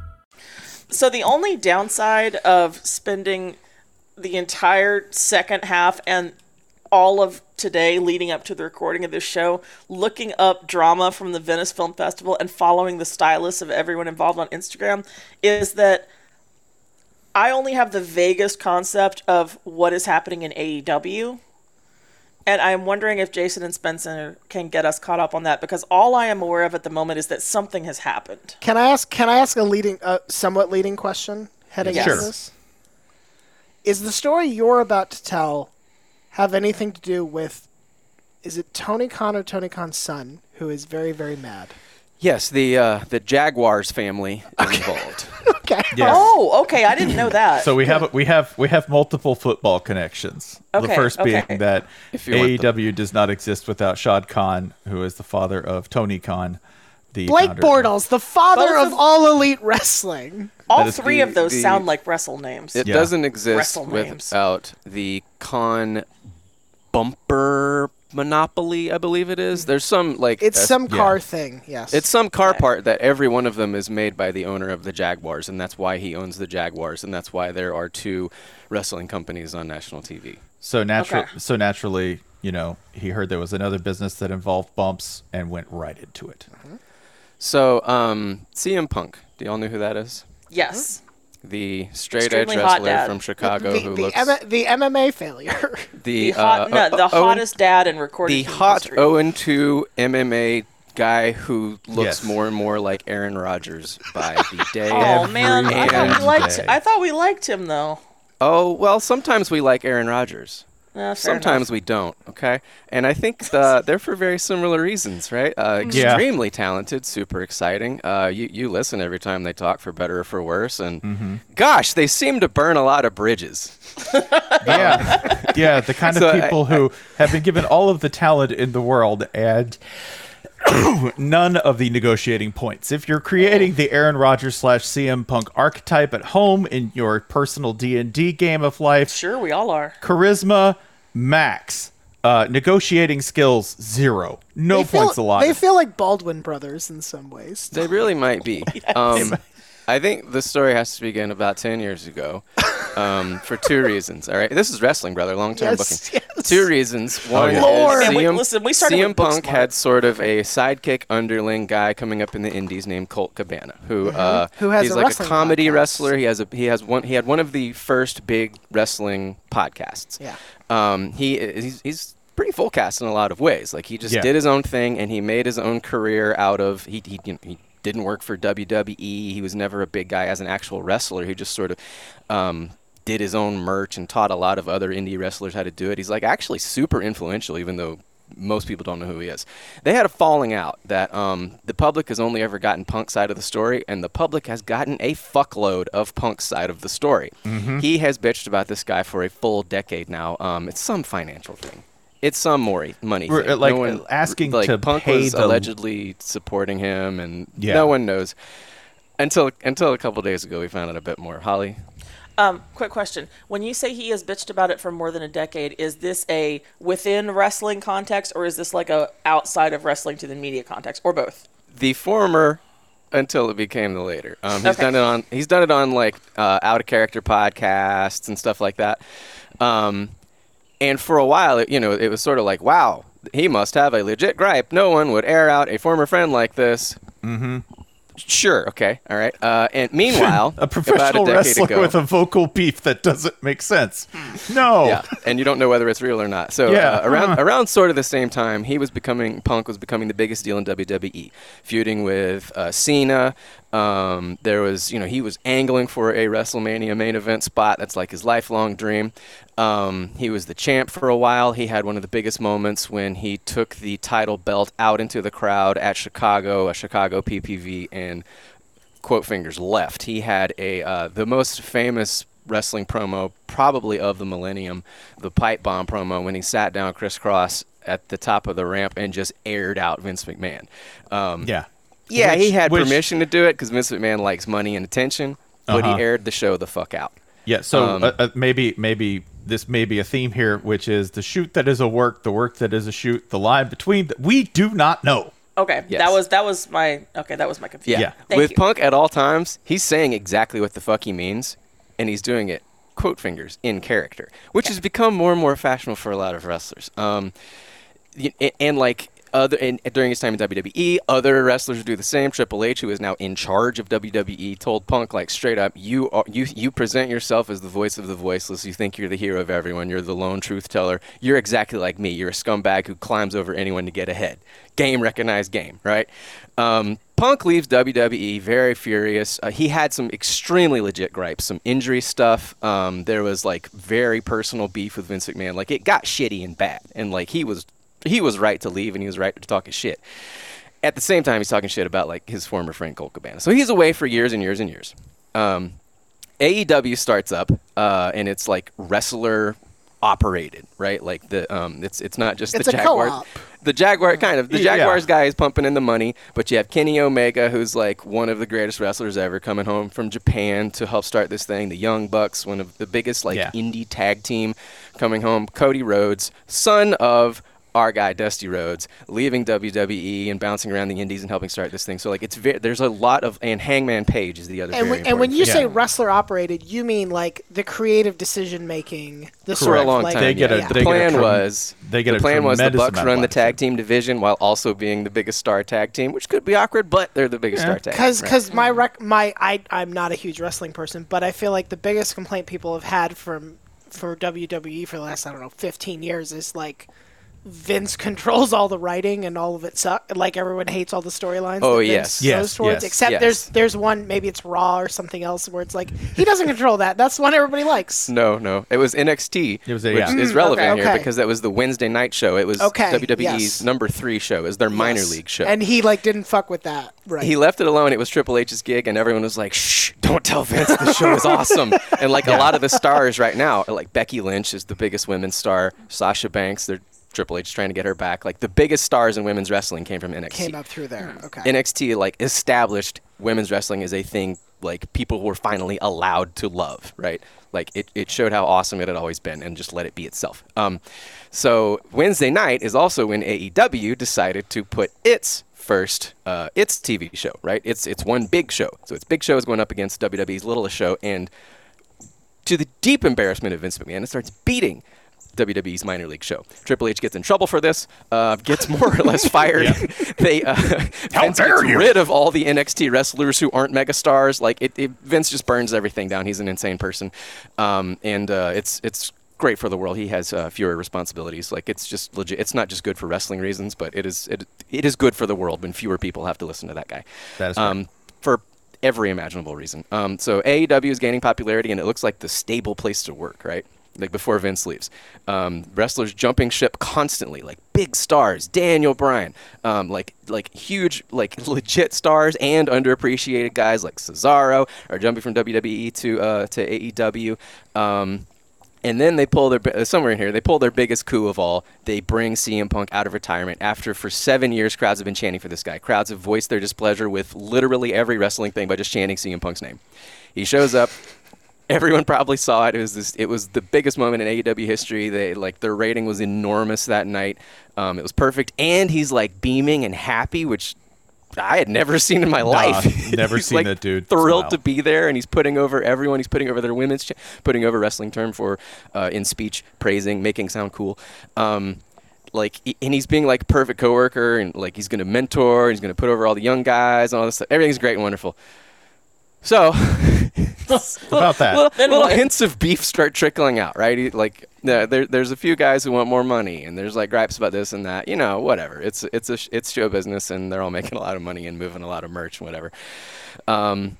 So the only downside of spending the entire second half and all of today leading up to the recording of this show looking up drama from the Venice Film Festival and following the stylists of everyone involved on Instagram is that I only have the vaguest concept of what is happening in AEW. And I'm wondering if Jason and Spencer can get us caught up on that because all I am aware of at the moment is that something has happened. Can I ask? Can I ask a leading, uh, somewhat leading question heading Yes. into Sure. this? Is the story you're about to tell have anything to do with? Is it Tony Khan or Tony Khan's son who is very very mad? Yes, the uh, the Jaguars family is involved. Okay. Yes. Oh, okay. I didn't know that. So we have we have we have multiple football connections. Okay, the Okay, first being okay. that If you want them. AEW does not exist without Shad Khan, who is the father of Tony Khan, the Blake founder- Bortles, the father of of- all elite wrestling. all three the- of those the- sound like wrestle names. It Yeah. doesn't exist Wrestle names. without the Khan bumper monopoly. I believe it is. There's some like It's uh, some yeah. car thing. Yes. It's some car part that every one of them is made by the owner of the Jaguars, and that's why he owns the Jaguars, and that's why there are two wrestling companies on national TV. So natural, Okay. so naturally, you know, he heard there was another business that involved bumps and went right into it. So, um, CM Punk. Do y'all know who that is? yes. The straight edge Extremely hot wrestler dad. from Chicago the, who the, looks M- the MMA failure. the, The, hot, uh, no, the uh, Owen- hottest dad in recorded the hot history. 0 2 MMA guy who looks Yes. more and more like Aaron Rodgers by the day. Oh man, I thought we liked. day. I thought we liked him though. Oh, well, sometimes we like Aaron Rodgers. Uh, Sometimes enough. we don't, okay? And I think the, they're for very similar reasons, right? Uh, Yeah. extremely talented, super exciting. Uh, you, you listen every time they talk, for better or for worse. And Mm-hmm. gosh, they seem to burn a lot of bridges. Yeah, yeah, the kind of So I- people who have been given all of the talent in the world and none of the negotiating points. If you're creating the Aaron Rodgers slash CM Punk archetype at home in your personal D and D game of life, Sure, we all are. charisma max, uh, negotiating skills zero, no they feel, points allotted. They feel like Baldwin brothers in some ways. They really might be. Um, I think the story has to begin about 10 years ago um, for two reasons, all right? This is wrestling, brother, long term Yes, booking. Two reasons. One yeah. Lord. Man, we- CM, listen, we started CM Punk had sort of a sidekick underling guy coming up in the indies named Colt Cabana, who uh, Mm-hmm. Who has he's a like a comedy podcast. wrestler. He has a he has one he had one of the first big wrestling podcasts. Yeah. Um, he he's, he's pretty full cast in a lot of ways. Like he just Yeah. did his own thing and he made his own career out of he he, you know, he didn't work for WWE. He was never a big guy as an actual wrestler. He just sort of um, did his own merch and taught a lot of other indie wrestlers how to do it. He's like actually super influential, even though most people don't know who he is. They had a falling out that um, the public has only ever gotten Punk's side of the story, and the public has gotten a fuckload of Punk's side of the story. He has bitched about this guy for a full decade now. Um, it's some financial thing. It's some more money. Thing. uh, like, no one, asking like to Punk pay was the- allegedly supporting him, and Yeah. no one knows until until a couple days ago we found out a bit more. Holly, Um, quick question. When you say he has bitched about it for more than a decade, is this a within wrestling context or is this like a outside of wrestling to the media context or both? the former until it became the later. Um, he's Okay. done it on he's done it on like uh, out of character podcasts and stuff like that. Um, and for a while, it, you know, it was sort of like, wow, he must have a legit gripe. No one would air out a former friend like this. Mm-hmm. Sure. Okay. All right. Uh, and meanwhile, a professional about a decade wrestler ago, with a vocal beef that doesn't make sense. No. yeah, and you don't know whether it's real or not. So Yeah. uh, around Uh-huh. around sort of the same time, he was becoming Punk was becoming the biggest deal in WWE, feuding with uh, Cena. Um, there was, you know, he was angling for a WrestleMania main event spot. That's like his lifelong dream. Um, he was the champ for a while. He had one of the biggest moments when he took the title belt out into the crowd at Chicago, a Chicago PPV, and quote fingers left. He had a uh, the most famous wrestling promo probably of the millennium, the pipe bomb promo when he sat down crisscross at the top of the ramp and just aired out Vince McMahon. Um, Yeah. Yeah, he had which- permission to do it because Vince McMahon likes money and attention, but Uh-huh. he aired the show the fuck out. Yeah, so Um, uh, uh, maybe maybe this may be a theme here, which is the shoot that is a work, the work that is a shoot, the line between. The, we do not know. Okay, Yes. that was that was my okay. That was my confusion. Yeah. Thank With you. Punk at all times, he's saying exactly what the fuck he means, and he's doing it quote fingers in character, which has become more and more fashionable for a lot of wrestlers. Um, y- a- and like other during his time in WWE, other wrestlers would do the same. Triple H, who is now in charge of WWE, told Punk like straight up, "You are you you present yourself as the voice of the voiceless. You think you're the hero of everyone. You're the lone truth teller. You're exactly like me. You're a scumbag who climbs over anyone to get ahead. Game recognized game, right?" Um, Punk leaves WWE very furious. Uh, he had some extremely legit gripes, some injury stuff. Um, there was like very personal beef with Vince McMahon. Like it got shitty and bad, and like he was he was right to leave and he was right to talk his shit. At the same time, he's talking shit about like his former friend Colt Cabana. So he's away for years and years and years. Um, AEW starts up, uh, and it's like wrestler operated, right? Like the um, it's it's not just It's the a Jaguar. co-op. The Jaguar kind of the Yeah. Jaguars guy is pumping in the money, but you have Kenny Omega, who's like one of the greatest wrestlers ever, coming home from Japan to help start this thing. The Young Bucks, one of the biggest like Yeah. indie tag team, coming home. Cody Rhodes, son of our guy Dusty Rhodes, leaving WWE and bouncing around the indies and helping start this thing. So like it's ve- there's a lot of and Hangman Page is the other. And, very when, and when you thing. say wrestler operated, you mean like the creative decision making, the for sort a of long like, time. They get a- yeah. they the get a plan was they get the a plan was the Bucks run the tag team division while also being the biggest star tag team, which could be awkward, but they're the biggest star tag. Team. because right. because my rec- my I I'm not a huge wrestling person, but I feel like the biggest complaint people have had from for WWE for the last I don't know 15 years is like Vince controls all the writing and all of it suck. Like everyone hates all the storylines. Oh, yes. Vince Yes, goes towards. yes, Except yes. there's there's one maybe it's Raw or something else where it's like he doesn't control that. That's the one everybody likes. No, no. It was NXT, It was a- which yeah. is Mm, relevant okay. here because that was the Wednesday night show. It was Okay, WWE's yes. number three show. Is their minor Yes. league show. And he like didn't fuck with that. Right. he left it alone. It was Triple H's gig, and everyone was like, "Shh, don't tell Vince the show is awesome." And like a lot of the stars right now, like Becky Lynch is the biggest women's star. Sasha Banks, they're Triple H trying to get her back. Like the biggest stars in women's wrestling came from NXT. came up through there. Okay. NXT like established women's wrestling as a thing like people were finally allowed to love, right? Like it, it showed how awesome it had always been and just let it be itself. Um, so Wednesday night is also when AEW decided to put its first uh, its TV show, right? It's it's one big show. So its big show is going up against WWE's littlest show and to the deep embarrassment of Vince McMahon, it starts beating WWE's minor league show. Triple H gets in trouble for this, uh, gets more or less fired. they uh, Vince gets you. rid of all the NXT wrestlers who aren't megastars. Like it, it, Vince just burns everything down. He's an insane person, um, and uh, it's it's great for the world. He has uh, fewer responsibilities. Like it's just legit. It's not just good for wrestling reasons, but it is it, it is good for the world when fewer people have to listen to that guy. That is um, for every imaginable reason. Um, so AEW is gaining popularity, and it looks like the stable place to work, right? Like before Vince leaves, um, wrestlers jumping ship constantly, like big stars, Daniel Bryan, um, like like huge, like legit stars, and underappreciated guys like Cesaro are jumping from WWE to uh, to AEW. Um, and then they pull their uh, somewhere in here. They pull their biggest coup of all. They bring CM Punk out of retirement after for seven years crowds have been chanting for this guy. Crowds have voiced their displeasure with literally every wrestling thing by just chanting CM Punk's name. He shows up. Everyone probably saw it. It was this, it was the biggest moment in AEW history. They like their rating was enormous that night. Um, it was perfect, and he's like beaming and happy, which I had never seen in my life. never seen like, that dude Thrilled smile. to be there, and he's putting over everyone. He's putting over their women's, cha- putting over wrestling term for uh, in speech, praising, making sound cool. Um, like, and he's being like perfect coworker, and like he's gonna mentor, and he's gonna put over all the young guys and all this stuff. Everything's great and wonderful. So, About that. little, Then little what? hints of beef start trickling out, right? He- Like, yeah, there, there's a few guys who want more money, and there's like gripes about this and that. You know, whatever. It's it's a it's show business, and they're all making a lot of money and moving a lot of merch, and whatever. Um,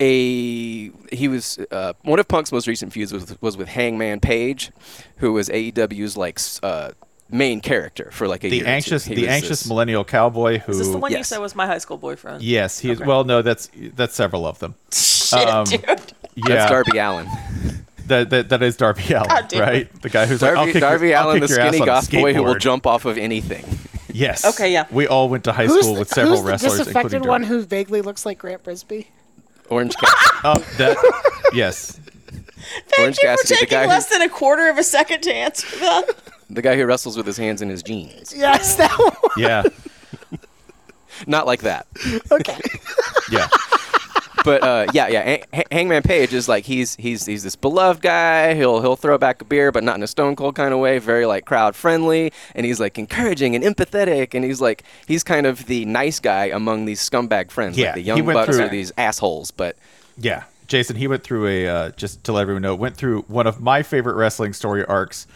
a he was uh, one of Punk's most recent feuds was was with Hangman Page, who was AEW's like uh, main character for like a year or the two. anxious, the anxious this- millennial cowboy who. Is this the one you said was my high school boyfriend? Yes, he's Okay. well. No, that's that's several of them. Shit, Um, dude. Yeah, That's Darby Allin. That, that that is Darby Allin, God right? The guy who's like, I'll Darby, your- Darby I'll Allin, the skinny on goth boy who will jump off of anything. Yes. Okay, yeah. We all went to high Who's school the, with several who's the wrestlers, disaffected including one Darby. who vaguely looks like Grant Brisbee? Orange Cassidy. Oh, that. yes. Thank Orange you for Cassidy, the taking guy who- less than a quarter of a second to answer that. the guy who wrestles with his hands in his jeans. Yes, that one. Yeah. Not like that. Okay. Yeah. But uh, yeah, yeah. Hang- Hang- Hangman Page is like he's he's he's this beloved guy. He'll he'll throw back a beer, but not in a stone cold kind of way. Very like crowd friendly, and he's like encouraging and empathetic, and he's like he's kind of the nice guy among these scumbag friends, Yeah, like the young bucks through- or these assholes. But Yeah, Jason, he went through a uh, just to let everyone know, went through one of my favorite wrestling story arcs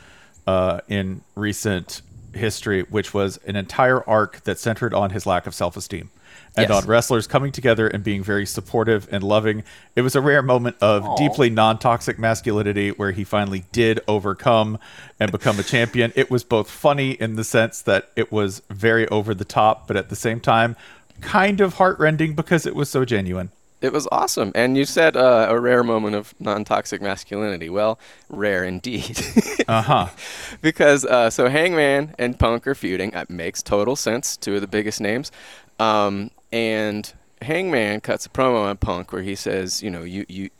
uh, in recent history, which was an entire arc that centered on his lack of self-esteem and Yes. on wrestlers coming together and being very supportive and loving. It was a rare moment of deeply non-toxic masculinity where he finally did overcome and become a champion. It was both funny in the sense that it was very over the top, but at the same time, kind of heartrending because it was so genuine. it was awesome. And you said uh, a rare moment of non-toxic masculinity. Well, rare indeed. Uh huh. because uh, so Hangman and Punk are feuding. That makes total sense. Two of the biggest names. Um, and Hangman cuts a promo on Punk where he says, you know, you you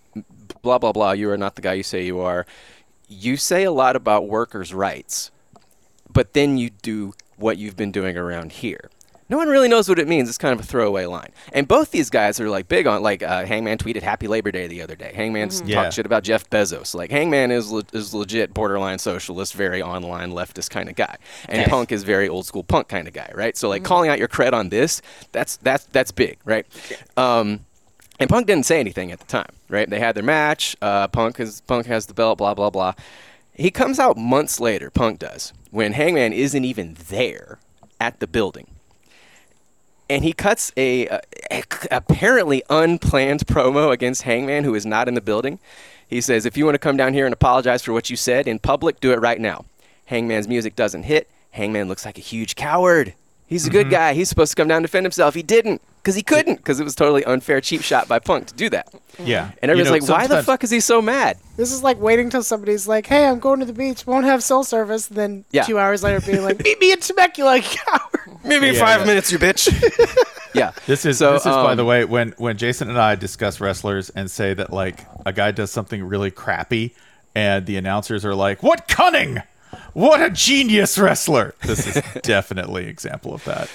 blah blah blah. You are not the guy you say you are. You say a lot about workers' rights, but then you do what you've been doing around here. No one really knows what it means. It's kind of a throwaway line. And both these guys are like big on like uh, Hangman tweeted Happy Labor Day the other day. Hangman's talked Yeah. shit about Jeff Bezos. Like Hangman is le- is legit borderline socialist, very online leftist kind of guy. And Punk is very old school punk kind of guy, right? So like calling out your cred on this, that's that's that's big, right? Um, and Punk didn't say anything at the time, right? They had their match. Uh, Punk has Punk has the belt. Blah blah blah. He comes out months later. Punk does when Hangman isn't even there at the building, and he cuts a, a apparently unplanned promo against Hangman, who is not in the building. He says, "If you want to come down here and apologize for what you said in public, do it right now." Hangman's music doesn't hit. Hangman looks like a huge coward. He's a good mm-hmm. guy. He's supposed to come down and defend himself. He didn't because he couldn't because it was totally unfair, cheap shot by Punk to do that. Yeah. And everyone's You know, like, "Why the fuck is he so mad?" This is like waiting till somebody's like, "Hey, I'm going to the beach. Won't have cell service." Then Yeah. two hours later, being like, "Meet me in Temecula, you coward." Maybe in five minutes, you bitch. yeah. This is So, this is by um, the way when when Jason and I discuss wrestlers and say that like a guy does something really crappy and the announcers are like, "What cunning! What a genius wrestler!" This is definitely example of that.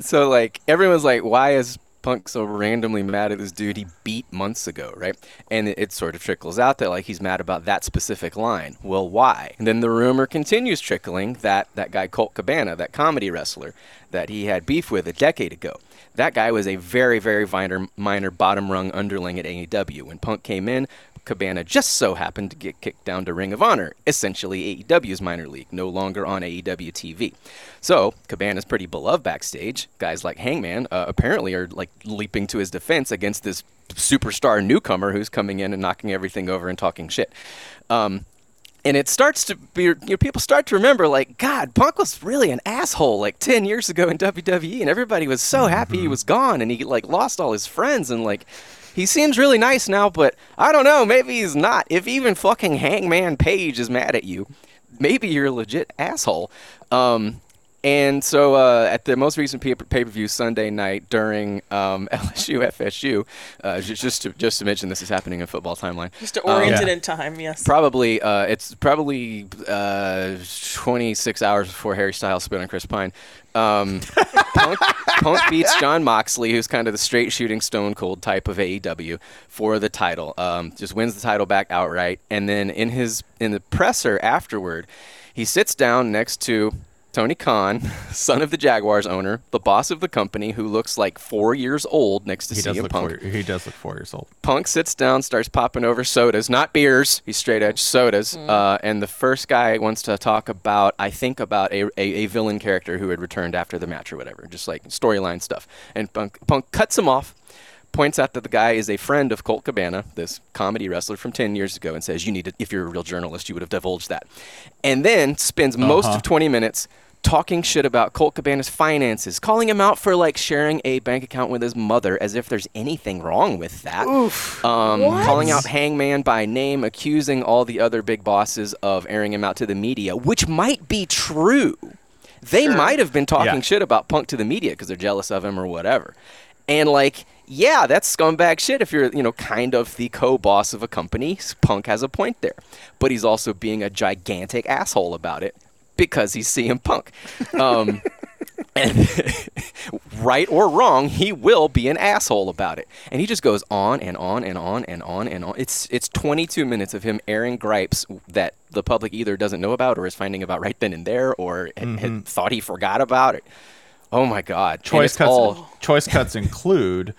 So like everyone's like, why is Punk's so randomly mad at this dude he beat months ago, right? And it, it sort of trickles out that like he's mad about that specific line. Well, why? And then the rumor continues trickling that that guy Colt Cabana, that comedy wrestler that he had beef with a decade ago. That guy was a very, very minor, minor bottom rung underling at AEW. When Punk came in, Cabana just so happened to get kicked down to Ring of Honor, essentially AEW's minor league, no longer on AEW TV. So Cabana's pretty beloved backstage. Guys like Hangman uh, apparently are like leaping to his defense against this superstar newcomer who's coming in and knocking everything over and talking shit. Um, and it starts to be, you know, people start to remember, like, God, Punk was really an asshole like 10 years ago in WWE, and everybody was so happy he was gone, and he, like, lost all his friends, and, like, he seems really nice now, but I don't know, maybe he's not. If even fucking Hangman Page is mad at you, maybe you're a legit asshole. Um, and so uh, at the most recent pay per view Sunday night during um, LSU FSU, uh, just to just to mention this is happening in football timeline. Just to orient Yeah. it in time, yes. Probably uh, it's probably uh, 26 hours before Harry Styles spit on Chris Pine. Um, Punk, Punk beats Jon Moxley, who's kind of the straight shooting Stone Cold type of AEW, for the title. Um, just wins the title back outright, and then in his in the presser afterward, he sits down next to Tony Khan, son of the Jaguars owner, the boss of the company, who looks like four years old next to He CM Punk. four, he does look four years old. Punk sits down, starts popping over sodas, not beers. He's straight edge sodas. Uh, and the first guy wants to talk about, I think, about a, a, a villain character who had returned after the match or whatever, just like storyline stuff. And Punk, Punk cuts him off, points out that the guy is a friend of Colt Cabana, this comedy wrestler from 10 years ago, and says, You need to, if you're a real journalist, you would have divulged that. And then spends most of 20 minutes talking shit about Colt Cabana's finances, calling him out for like sharing a bank account with his mother as if there's anything wrong with that. Oof. Um, calling out Hangman by name, accusing all the other big bosses of airing him out to the media, which might be true. They might have been talking Yeah. shit about Punk to the media because they're jealous of him or whatever. And like, yeah, that's scumbag shit if you're, you know, kind of the co-boss of a company. Punk has a point there. But he's also being a gigantic asshole about it because he's CM Punk. Um, and right or wrong, he will be an asshole about it. And he just goes on and on and on and on and on. It's it's 22 minutes of him airing gripes that the public either doesn't know about or is finding about right then and there or had, had thought he forgot about it. Oh my god. Choice cuts. all- Choice cuts include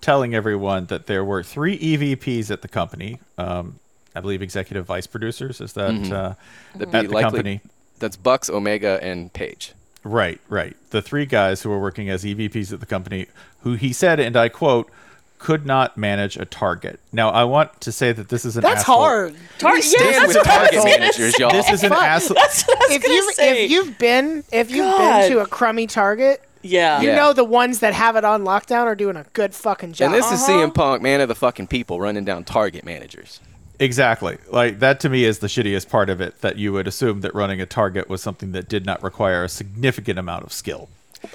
telling everyone that there were three EVPs at the company. Um, I believe executive vice producers. Is that uh, that'd at the likely- company? That's Bucks, Omega, and Page. Right, right. The three guys who were working as EVPs at the company, who he said, and I quote, could not manage a target. Now, I want to say that this is an That's asshole- hard. Tar- yeah, Stand that's with what I was target gonna managers, say. y'all. This is an asshole. That's what If gonna you say. if you've been if you've God. been to a crummy Target, yeah. you Yeah. know the ones that have it on lockdown are doing a good fucking job. And this is CM uh-huh. Punk, man of the fucking people, running down target managers. Exactly. Like that to me is the shittiest part of it. That you would assume that running a target was something that did not require a significant amount of skill.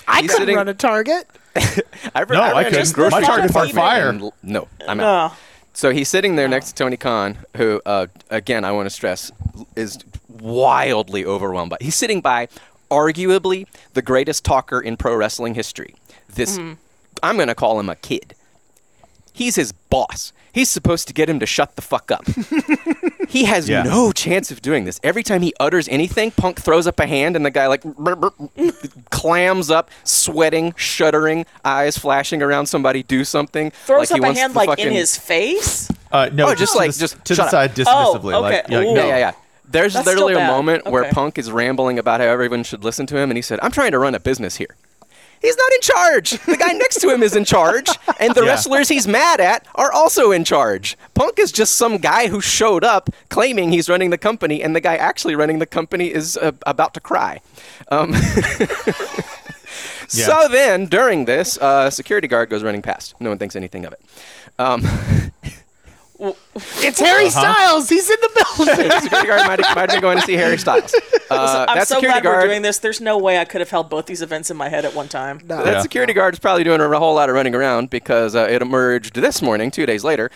I He's couldn't sitting- run a Target. I, No, I ran couldn't. his My target's on fire. and- No, I'm No. out. So he's sitting there next to Tony Khan, who, uh, again, I want to stress, is wildly overwhelmed by. He's sitting by, arguably, the greatest talker in pro wrestling history. This, I'm going to call him a kid. He's his boss. He's supposed to get him to shut the fuck up. he has Yeah. no chance of doing this. Every time he utters anything, Punk throws up a hand, and the guy like brr, brr, clams up, sweating, shuddering, eyes flashing around somebody do something. Throws like he up a hand like fucking, in his face. Uh, no, Oh, just to like- just to shut the side dismissively. Oh, like, okay. yeah, no. Yeah, yeah, yeah. There's That's literally a bad. moment where Punk is rambling about how everyone should listen to him, and he said, "I'm trying to run a business here." He's not in charge. The guy next to him is in charge, and the Yeah. wrestlers he's mad at are also in charge. Punk is just some guy who showed up claiming he's running the company, and the guy actually running the company is uh, about to cry. Um, Yeah. So then, during this, uh, a security guard goes running past. No one thinks anything of it. Um, It's Harry Styles. He's in the building. the security guard might, might have been going to see Harry Styles. Uh, I'm that so security glad guard, we're doing this. There's no way I could have held both these events in my head at one time. No. That Yeah. security guard is probably doing a whole lot of running around because uh, it emerged this morning, two days later,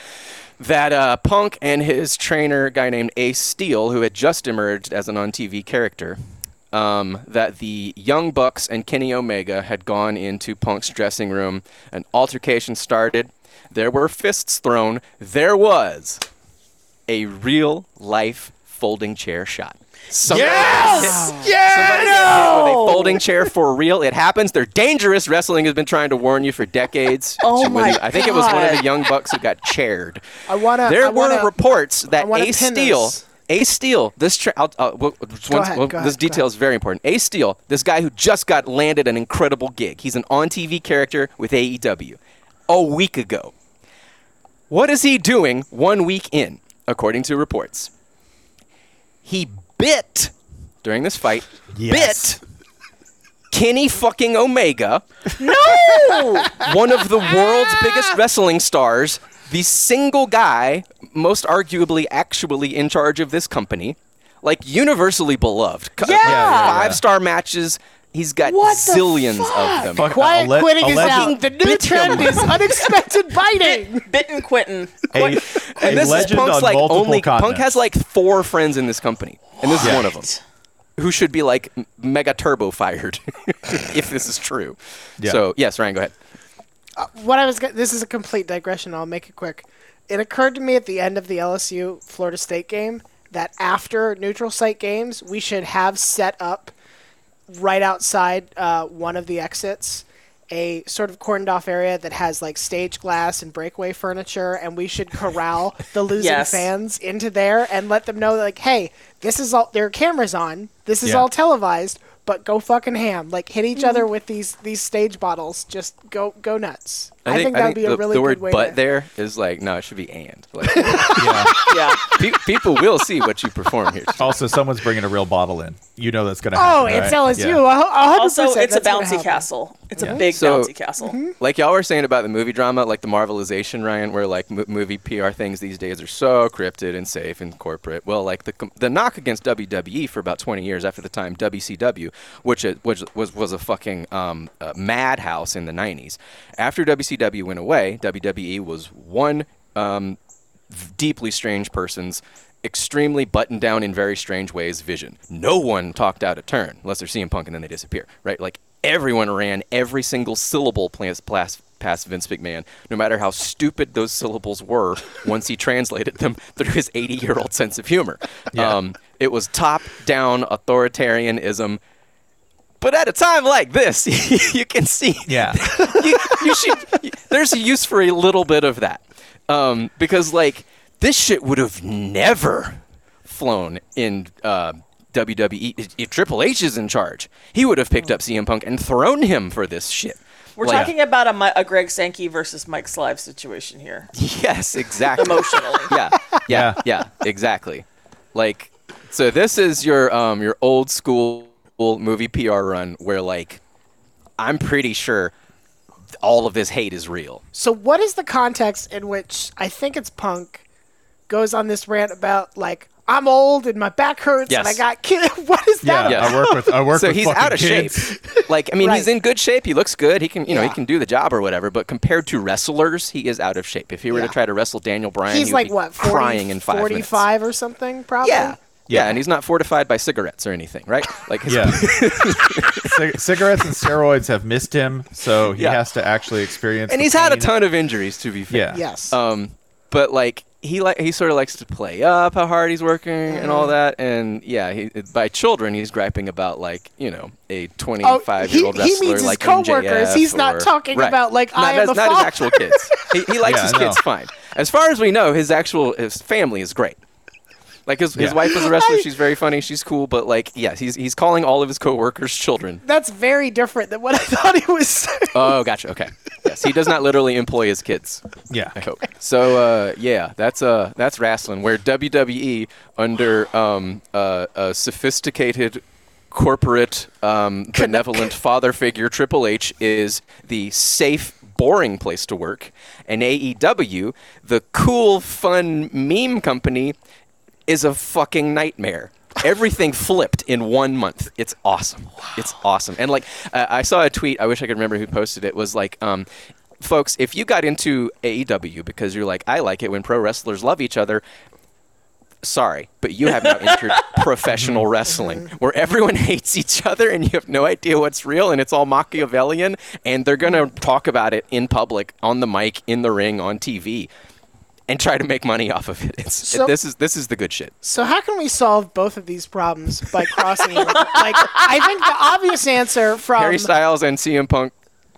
that uh, Punk and his trainer, a guy named Ace Steel, who had just emerged as an on TV character, um, that the Young Bucks and Kenny Omega had gone into Punk's dressing room. An altercation started. There were fists thrown. There was a real life folding chair shot. Somebody Yes! Somebody gets hit with a folding chair for real. It happens. They're dangerous. Wrestling has been trying to warn you for decades. Oh When my you- I think it was one of the young bucks who got chaired. I wanna. There I were wanna, reports that Ace Steel, this. Ace Steel, this tra- I'll, uh, well, just one- ahead, well, this ahead, detail is very important. Ace Steel, this guy who just got landed an incredible gig. He's an on-TV character with AEW. A week ago. What is he doing one week in, according to reports? He bit during this fight. Yes. Bit Kenny fucking Omega. No! One of the world's biggest wrestling stars, the single guy, most arguably actually in charge of this company, like universally beloved. Co- Yeah. like, Yeah, yeah, yeah. Five-star matches. He's got What the zillions fuck? of them. Fuck, Quiet alle- quitting is alleged- out. The new Bit trend him. is unexpected biting. Bitten Quentin. A, a and this is legend Punk's on like multiple only Punk continents. has like four friends in this company, and this is one of them. Who should be like mega turbo fired if this is true. Yeah. So yes, Ryan, go ahead. Uh, what I was. go- This is a complete digression. I'll make it quick. It occurred to me at the end of the LSU Florida State game that after neutral site games, we should have set up right outside uh, one of the exits a sort of cordoned off area that has like stage glass and breakaway furniture, and we should corral the losing Yes. fans into there and let them know like, hey, this is all their cameras on, this is Yeah. all televised, but go fucking ham, like hit each other with these these stage bottles, just go go nuts. I, think, that would be the, a really the good word way. "but" to, there is like no, it should be "and." Like, Yeah. Yeah. pe- people will see what you perform here. Also, someone's bringing a real bottle in. You know that's going to happen. Oh, happen. it's right? LSU. Yeah. a hu- Also, it's a bouncy castle. It's Yeah. a big So- bouncy castle. Like y'all were saying about the movie drama, like the Marvelization, Ryan, where like m- movie PR things these days are so cryptid and safe and corporate. Well, like the com- the knock against WWE for about 20 years after the time WCW, which it, which was was a fucking um, uh, madhouse in the 90s. After WCW went away, WWE was one um, deeply strange person's extremely buttoned down in very strange ways vision. No one talked out of turn unless they're CM Punk and then they disappear, right? Like everyone ran every single syllable plas- past Vince McMahon, no matter how stupid those syllables were once he translated them through his 80 year old sense of humor. Yeah. Um, it was top down authoritarianism. But at a time like this, you can see Yeah. you, you should. There's a use for a little bit of that, um, because like this shit would have never flown in uh, WWE. If- If Triple H is in charge, he would have picked up CM Punk and thrown him for this shit. We're Like, talking about a, a Greg Sankey versus Mike Slive situation here. Yes, exactly. Emotionally. yeah, yeah, yeah, exactly. Like, so this is your um your old school movie PR run where like I'm pretty sure all of this hate is real. So, what is the context in which I think it's Punk goes on this rant about like I'm old and my back hurts and I got kids? What is Yeah, that? Yeah. I work with I work so with he's fucking out of kids. shape. Like, I mean, he's in good shape. He looks good. He can, you know, Yeah. he can do the job or whatever. But compared to wrestlers, he is out of shape. If he were Yeah. to try to wrestle Daniel Bryan, He's he would like be what 40, crying in five minutes. 45 or something, probably. Yeah. Yeah, and he's not fortified by cigarettes or anything, right? Like, his, Yeah. Cig- cigarettes and steroids have missed him, so he Yeah. has to actually experience. and the he's had a ton of injuries, to be fair. Yeah. Yes. Um, but like he like he sort of likes to play up how hard he's working and all that, and yeah, he, by children he's griping about like you know a Oh, 25 year old he- he wrestler means his like coworkers. MJF He's not talking Right. about, like, not, I am that's the not his father. actual kids. He, he likes Yeah, his I kids fine. As far as we know, his actual his family is great. Like his, his wife is a wrestler. I- she's very funny. She's cool. But like, yes, he's he's calling all of his coworkers children. That's very different than what I thought he was saying. Oh, gotcha. Okay. Yes, he does not literally employ his kids. Yeah. I hope. So uh, yeah, that's uh that's wrestling. Where WWE under um, uh, a sophisticated corporate um, benevolent father figure Triple H is the safe boring place to work, and AEW, the cool fun meme company, is a fucking nightmare. Everything flipped in one month. It's awesome. It's awesome. And like, uh, I saw a tweet. I wish I could remember who posted it. Was like, um, folks, if you got into AEW because you're like, I like it when pro wrestlers love each other. sorry, but you have now entered professional wrestling where everyone hates each other and you have no idea what's real and it's all Machiavellian and they're going to talk about it in public, on the mic, in the ring, on TV and try to make money off of it. It's So- this is this is the good shit. So how can we solve both of these problems by crossing? like, I think the obvious answer from Harry Styles and CM Punk,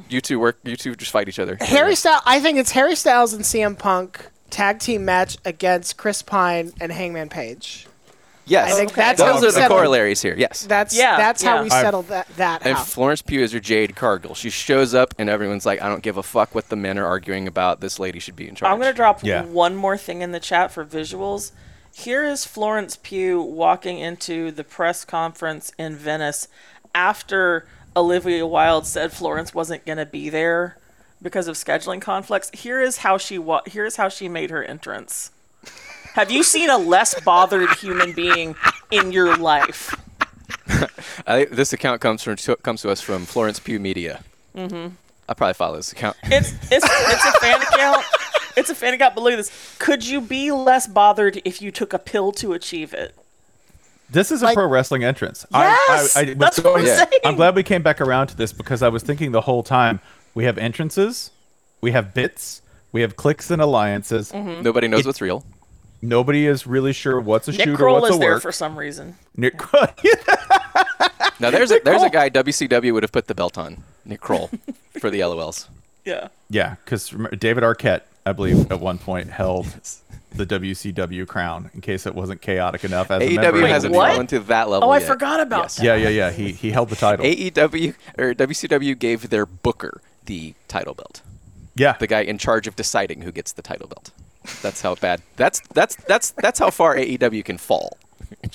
you two work. You two just fight each other. Harry Styles. I think it's Harry Styles and CM Punk tag team match against Chris Pine and Hangman Page. Yes, I think that's how those we are the settle- corollaries here. Yes. That's Yeah, that's how yeah. we I've- settled that that And out. Florence Pugh is your Jade Cargill. She shows up and everyone's like, I don't give a fuck what the men are arguing about. This lady should be in charge. I'm going to drop Yeah. one more thing in the chat for visuals. Here is Florence Pugh walking into the press conference in Venice after Olivia Wilde said Florence wasn't going to be there because of scheduling conflicts. Here is how she wa- here is how she made her entrance. Have you seen a less bothered human being in your life? I, this account comes from comes to us from Florence Pugh Media. Mm-hmm. I probably follow this account. It's it's it's a fan account. It's a fan account, but look at this. Could you be less bothered if you took a pill to achieve it? This is a Like- pro wrestling entrance. Yes, I, I, I was that's what I'm going- saying. I'm glad we came back around to this because I was thinking the whole time we have entrances, we have bits, we have clicks and alliances. Mm-hmm. Nobody knows what's real. Nobody is really sure what's a Nick shoot or Kroll what's is a there for some reason. Nick Kroll. Now there's a there's a guy WCW would have put the belt on Nick Kroll for the LOLs. Yeah. yeah, because David Arquette, I believe, at one point held the WCW crown in case it wasn't chaotic enough as. AEW hasn't the- fallen to that level. Oh, I yet. forgot about Yes. that. Yeah, yeah, yeah. He he held the title. AEW or WCW gave their booker the title belt. yeah, The guy in charge of deciding who gets the title belt. That's how bad. That's that's that's that's how far AEW can fall. I-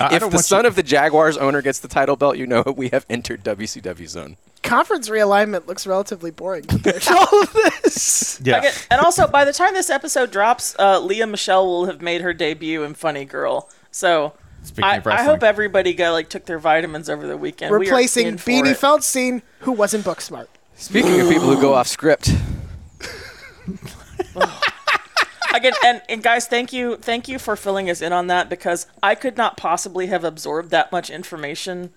I if don't the son you- of the Jaguars owner gets the title belt, you know we have entered WCW zone. Conference realignment looks relatively boring compared to all of this. yeah. Okay, And also, by the time this episode drops, uh, Lea Michele will have made her debut in Funny Girl. So I, I hope everybody got like took their vitamins over the weekend. Replacing in for Beanie. Feldstein, who wasn't book smart. Speaking of people who go off script, Again, and, and guys, thank you, thank you for filling us in on that because I could not possibly have absorbed that much information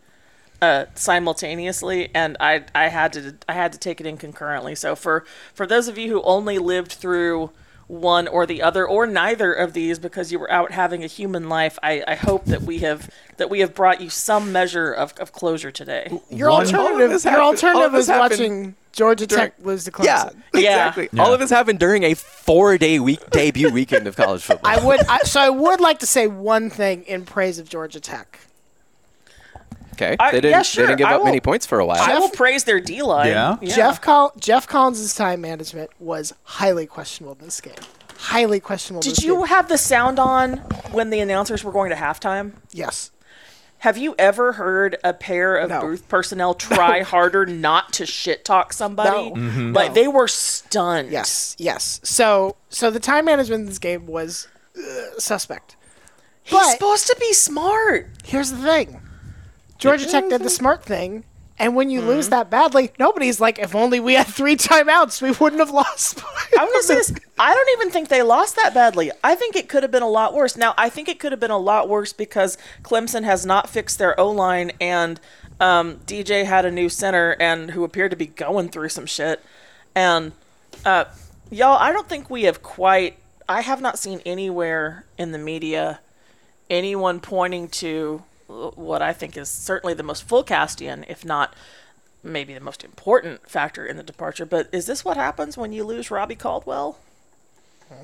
uh, simultaneously, and I I had to I had to take it in concurrently. So for for those of you who only lived through one or the other or neither of these because you were out having a human life, I, I hope that we have that we have brought you some measure of, of closure today. Your One- alternative, your alternative is happened watching Georgia Tech lose to Clemson. yeah, Yeah. exactly. Yeah. All of this happened during a four-day week debut weekend of college football. I would, I, so I would like to say one thing in praise of Georgia Tech. okay, I- they didn't. yeah, sure, They didn't give I up will- many points for a while. I will praise their D line. Yeah? Geoff Col- Geoff Collins' time management was highly questionable in this game. Highly questionable. Did this you game. have the sound on when the announcers were going to halftime? Yes. Have you ever heard a pair of No. booth personnel try harder not to shit talk somebody? No. Mhm. Like No. they were stunned. Yes. Yes. So, so the time management in this game was uh, suspect. He's But- supposed to be smart. Here's the thing. Georgia Tech did the smart thing, and when you lose that badly, nobody's like, if only we had three timeouts, we wouldn't have lost. I'm gonna say this. I don't even think they lost that badly. I think it could have been a lot worse. Now, I think it could have been a lot worse because Clemson has not fixed their O line, and um, DJ had a new center and who appeared to be going through some shit. And uh, y'all, I don't think we have quite. I have not seen anywhere in the media anyone pointing to what I think is certainly the most full Castian, if not maybe the most important factor in the departure. But is this what happens when you lose Robbie Caldwell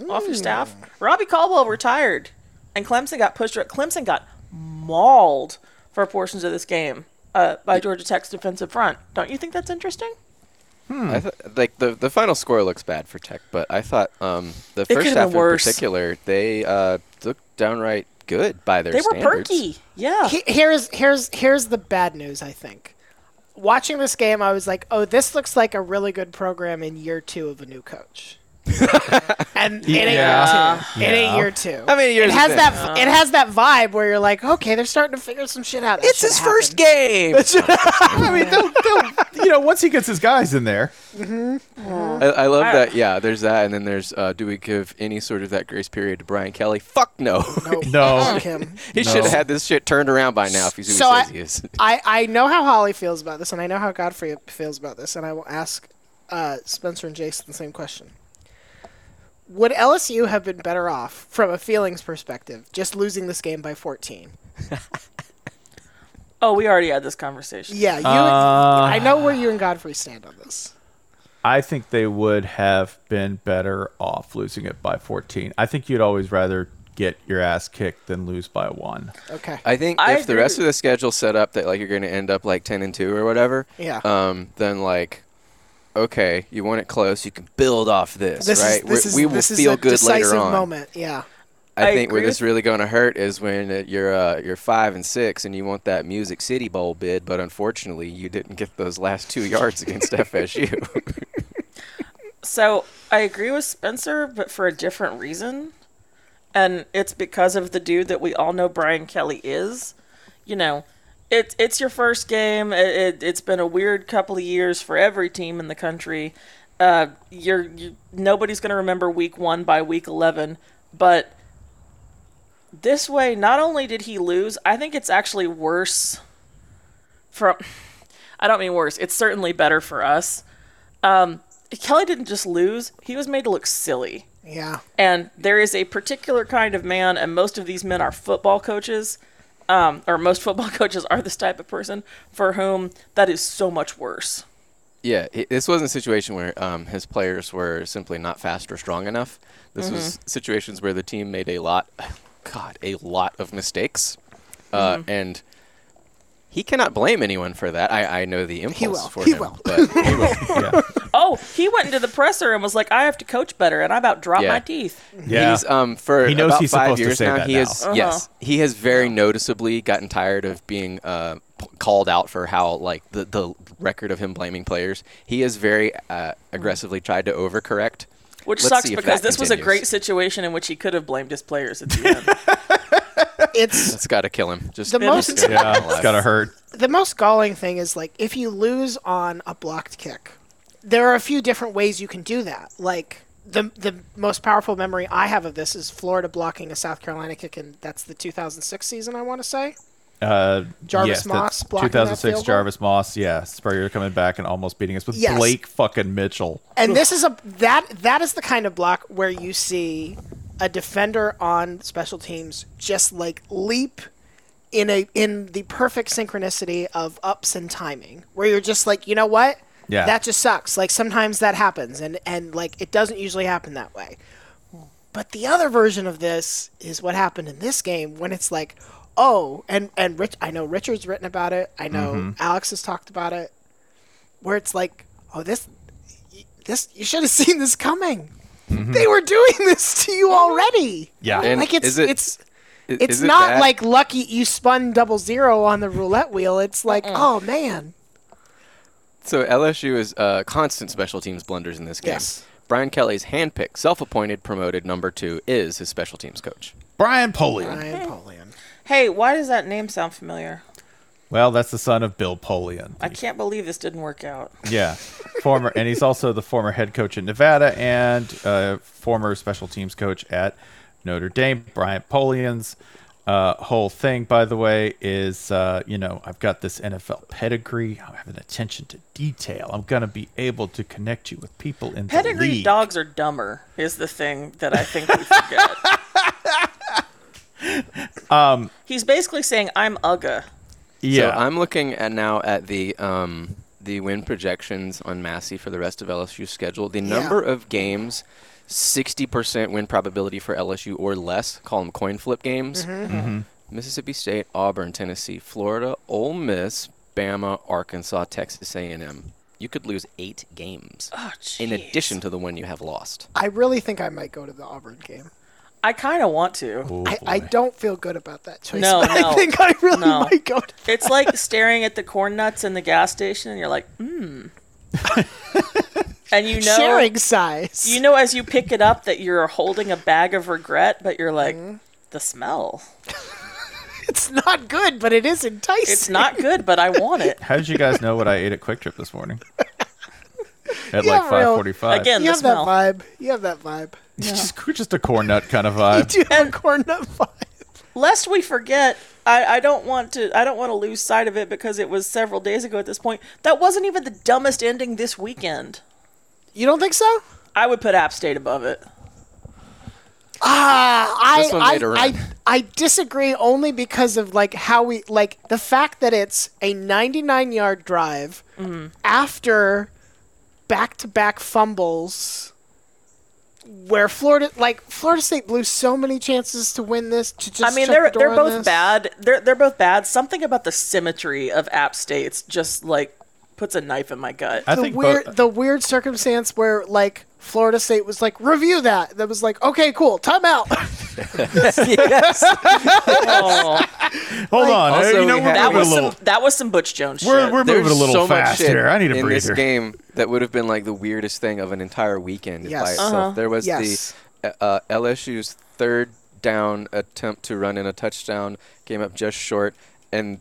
off your staff? Robbie Caldwell retired, and Clemson got pushed. Clemson got mauled for portions of this game uh, by Georgia Tech's defensive front. Don't you think that's interesting? I th- like the the final score looks bad for Tech, but I thought um, the could've first half in worse. particular they uh, looked downright good by their standards. They were perky. Yeah. He- here's here's here's the bad news. I think watching this game, I was like, oh, this looks like a really good program in year two of a new coach. and and it ain't Yeah. year two. It ain't year two. I mean, It has has it that. Uh-huh. It has that vibe where you're like, okay, they're starting to figure some shit out. That It's shit his first game. I mean, they'll, they'll, you know, once he gets his guys in there, I, I love that. Yeah, there's that, and then there's uh, do we give any sort of that grace period to Brian Kelly? Fuck no. Nope. No. Fuck him. he should have had this shit turned around by now if he's who So he I- says he is. I, I know how Holly feels about this, and I know how Godfrey feels about this, and I will ask uh, Spencer and Jason the same question. Would LSU have been better off, from a feelings perspective, just losing this game by 14? Oh, we already had this conversation. Yeah, you. Uh, I know where you and Godfrey stand on this. I think they would have been better off losing it by 14. I think you'd always rather get your ass kicked than lose by one. Okay. I think I if the rest of the schedule set up that like you're going to end up like 10 and 2 or whatever, Yeah. um, then like okay, you want it close, you can build off this, this right? is this we, is we will this is feel a good decisive later on. moment. Yeah. I, I think where this really going to hurt is when uh, you're uh, you're 5 and 6 and you want that Music City Bowl bid, but unfortunately, you didn't get those last 2 yards against FSU. So I agree with Spencer, but for a different reason. And it's because of the dude that we all know Brian Kelly is. You know, it's it's your first game. It, it, it's been a weird couple of years for every team in the country. Uh, you're, you nobody's going to remember week one by week 11. But this way, not only did he lose, I think it's actually worse from. I don't mean worse. It's certainly better for us. Um, Kelly didn't just lose; he was made to look silly. Yeah. And there is a particular kind of man, and most of these men are football coaches, um, or most football coaches are this type of person for whom that is so much worse. Yeah, i this wasn't a situation where um, his players were simply not fast or strong enough. This was situations where the team made a lot, God, a lot of mistakes, uh, and he cannot blame anyone for that. I, I know the impulse will. for He him, will. but he will. Oh, he went into the presser and was like, "I have to coach better," and I about dropped Yeah. my teeth. Yeah. He's um for He knows about he's five supposed to years say now. that he now. has Uh-huh. yes, he has very noticeably gotten tired of being uh, p- called out for how like the the record of him blaming players. He has very uh, aggressively tried to overcorrect. Which Let's sucks because that this was a great situation in which he could have blamed his players at the end. It's It's got to kill him. Just The most- just Yeah, it's gotta hurt. the most galling thing is like if you lose on a blocked kick, there are a few different ways you can do that. Like the the most powerful memory I have of this is Florida blocking a South Carolina kick, and that's the 2006 season. I want to say. Uh, Jarvis yes, Moss 2006 field goal? Jarvis Moss. Yeah, Spurrier coming back and almost beating us with Yes. Blake fucking Mitchell. And this is a that that is the kind of block where you see a defender on special teams just like leap in a in the perfect synchronicity of ups and timing, where you're just like, you know what? Yeah. That just sucks. Like sometimes that happens, and and like it doesn't usually happen that way. But the other version of this is what happened in this game when it's like, oh, and and Rich, I know Richard's written about it. I know Mm-hmm. Alex has talked about it. Where it's like, oh, this this you should have seen this coming. They were doing this to you already. Yeah. And like it's is it- it's I- it's is not bad? like lucky you spun double zero on the roulette wheel. It's like, oh man. So LSU is uh, constant special teams blunders in this game. Yes. Brian Kelly's handpicked, self-appointed, promoted number two is his special teams coach. Brian Polian. Ryan Polian. Hey, why does that name sound familiar? Well, that's the son of Bill Polian. I can't believe this didn't work out. Yeah, former, and he's also the former head coach at Nevada and uh, former special teams coach at Notre Dame. Brian Polian's uh, whole thing, by the way, is uh, you know I've got this NFL pedigree. I have an attention to detail. I'm gonna be able to connect you with people in the Pedigree league. dogs are dumber is the thing that I think we forget. um, He's basically saying I'm Uga. Yeah, So I'm looking at now at the um, the win projections on Massey for the rest of LSU's schedule. The number of games, 60% win probability for LSU or less, call them coin flip games. Mm-hmm. Mississippi State, Auburn, Tennessee, Florida, Ole Miss, Bama, Arkansas, Texas A&M. You could lose eight games Oh, in addition to the one you have lost. I really think I might go to the Auburn game. I kind of want to. Oh, I, I don't feel good about that choice. No, but I no, think I really no. might go to It's like staring at the corn nuts in the gas station, and you're like, hmm. and you know Sharing size. you know as you pick it up that you're holding a bag of regret, but you're like Mm-hmm. the smell. it's not good, but it is enticing. It's not good, but I want it. How did you guys know what I ate at QuikTrip this morning? At Yeah, like real- 5:45. Again, You the have that vibe. You have that vibe. just, just a corn nut kind of You vibe. do have a corn nut vibe. lest we forget I, I don't want to I don't want to lose sight of it because it was several days ago at this point. That wasn't even the dumbest ending this weekend. You don't think so? I would put App State above it. Ah I This one I, made a I, run. I disagree only because of like how we like the fact that it's a 99 yard drive Mm-hmm. after back to back fumbles where Florida like Florida State blew so many chances to win this to just I mean they're the they're both this. bad. They're they're both bad. Something about the symmetry of App States just like puts a knife in my gut. I the think weird both, the weird circumstance where like Florida State was like review that that was like okay cool timeout Oh, Hold on. Also, you know, we we're that moving was a some little. that was some Butch Jones We're, shit. we're moving a little so fast here. I need a in this breather. game that would have been like the weirdest thing of an entire weekend by itself. Uh-huh. There was Yes. the uh, LSU's third down attempt to run in a touchdown came up just short, and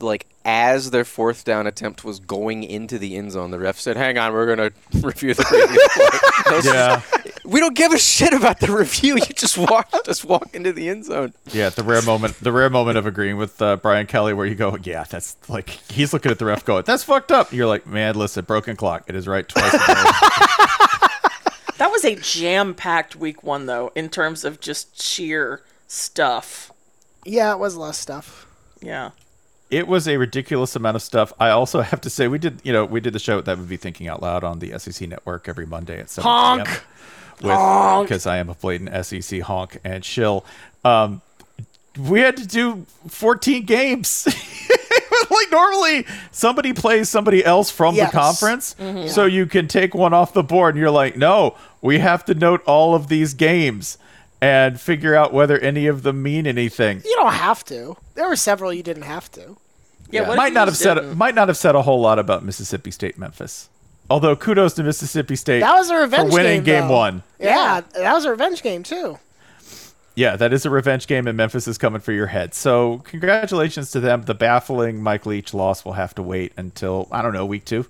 like as their fourth down attempt was going into the end zone, the ref said, "Hang on, we're gonna review the previous play." Yeah, just- we don't give a shit about the review. You just walk, just walk into the end zone. yeah. The rare moment, the rare moment of agreeing with uh, Brian Kelly, where you go, yeah, that's like he's looking at the ref, going, that's fucked up. You're like, man, listen, broken clock. It is right twice. That was a jam-packed week one though in terms of just sheer stuff. yeah it was a lot of stuff Yeah. It was a ridiculous amount of stuff. I also have to say, we did, you know, we did the show that would be thinking out loud on the SEC network every Monday at 7 Honk. p.m. With because I am a blatant SEC honk and shill. Um, we had to do 14 games. like normally, somebody plays somebody else from Yes. the conference, so you can take one off the board. And you're like, no, we have to note all of these games and figure out whether any of them mean anything. you don't have to there were several you didn't have to Yeah, what if might not have said didn't? might not have said a whole lot about Mississippi State Memphis. Although kudos to Mississippi State that was a revenge for winning game, game though. one. yeah that was a revenge game too Yeah, that is a revenge game, and Memphis is coming for your head. So congratulations to them. The baffling Mike Leach loss will have to wait until I don't know week two,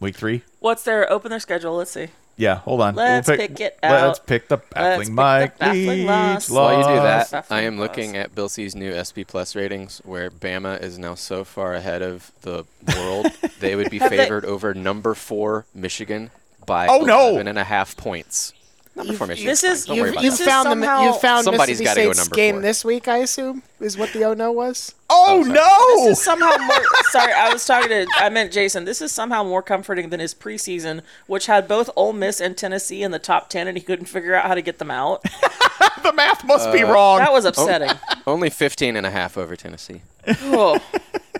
week three. What's their open their schedule? Let's see. Yeah, hold on. Let's pick it Let's pick the baffling pick the Mike baffling loss. loss. While you do that, Baffling I am loss. looking at Bill C's new SP Plus ratings, where Bama is now so far ahead of the world, they would be favored over number four Michigan by Oh, no. 11 and a half points. Number four Michigan. this is- Don't You've, you've This that. is found somehow- the you found Somebody's Mississippi gotta go number game four. this week. I assume is what the oh no was. Oh, sorry. no! This is somehow more. sorry, I was talking to. I meant Jason. This is somehow more comforting than his preseason, which had both Ole Miss and Tennessee in the top ten, and he couldn't figure out how to get them out. the math must Uh, be wrong. That was upsetting. Only 15 and a half over Tennessee. Oh.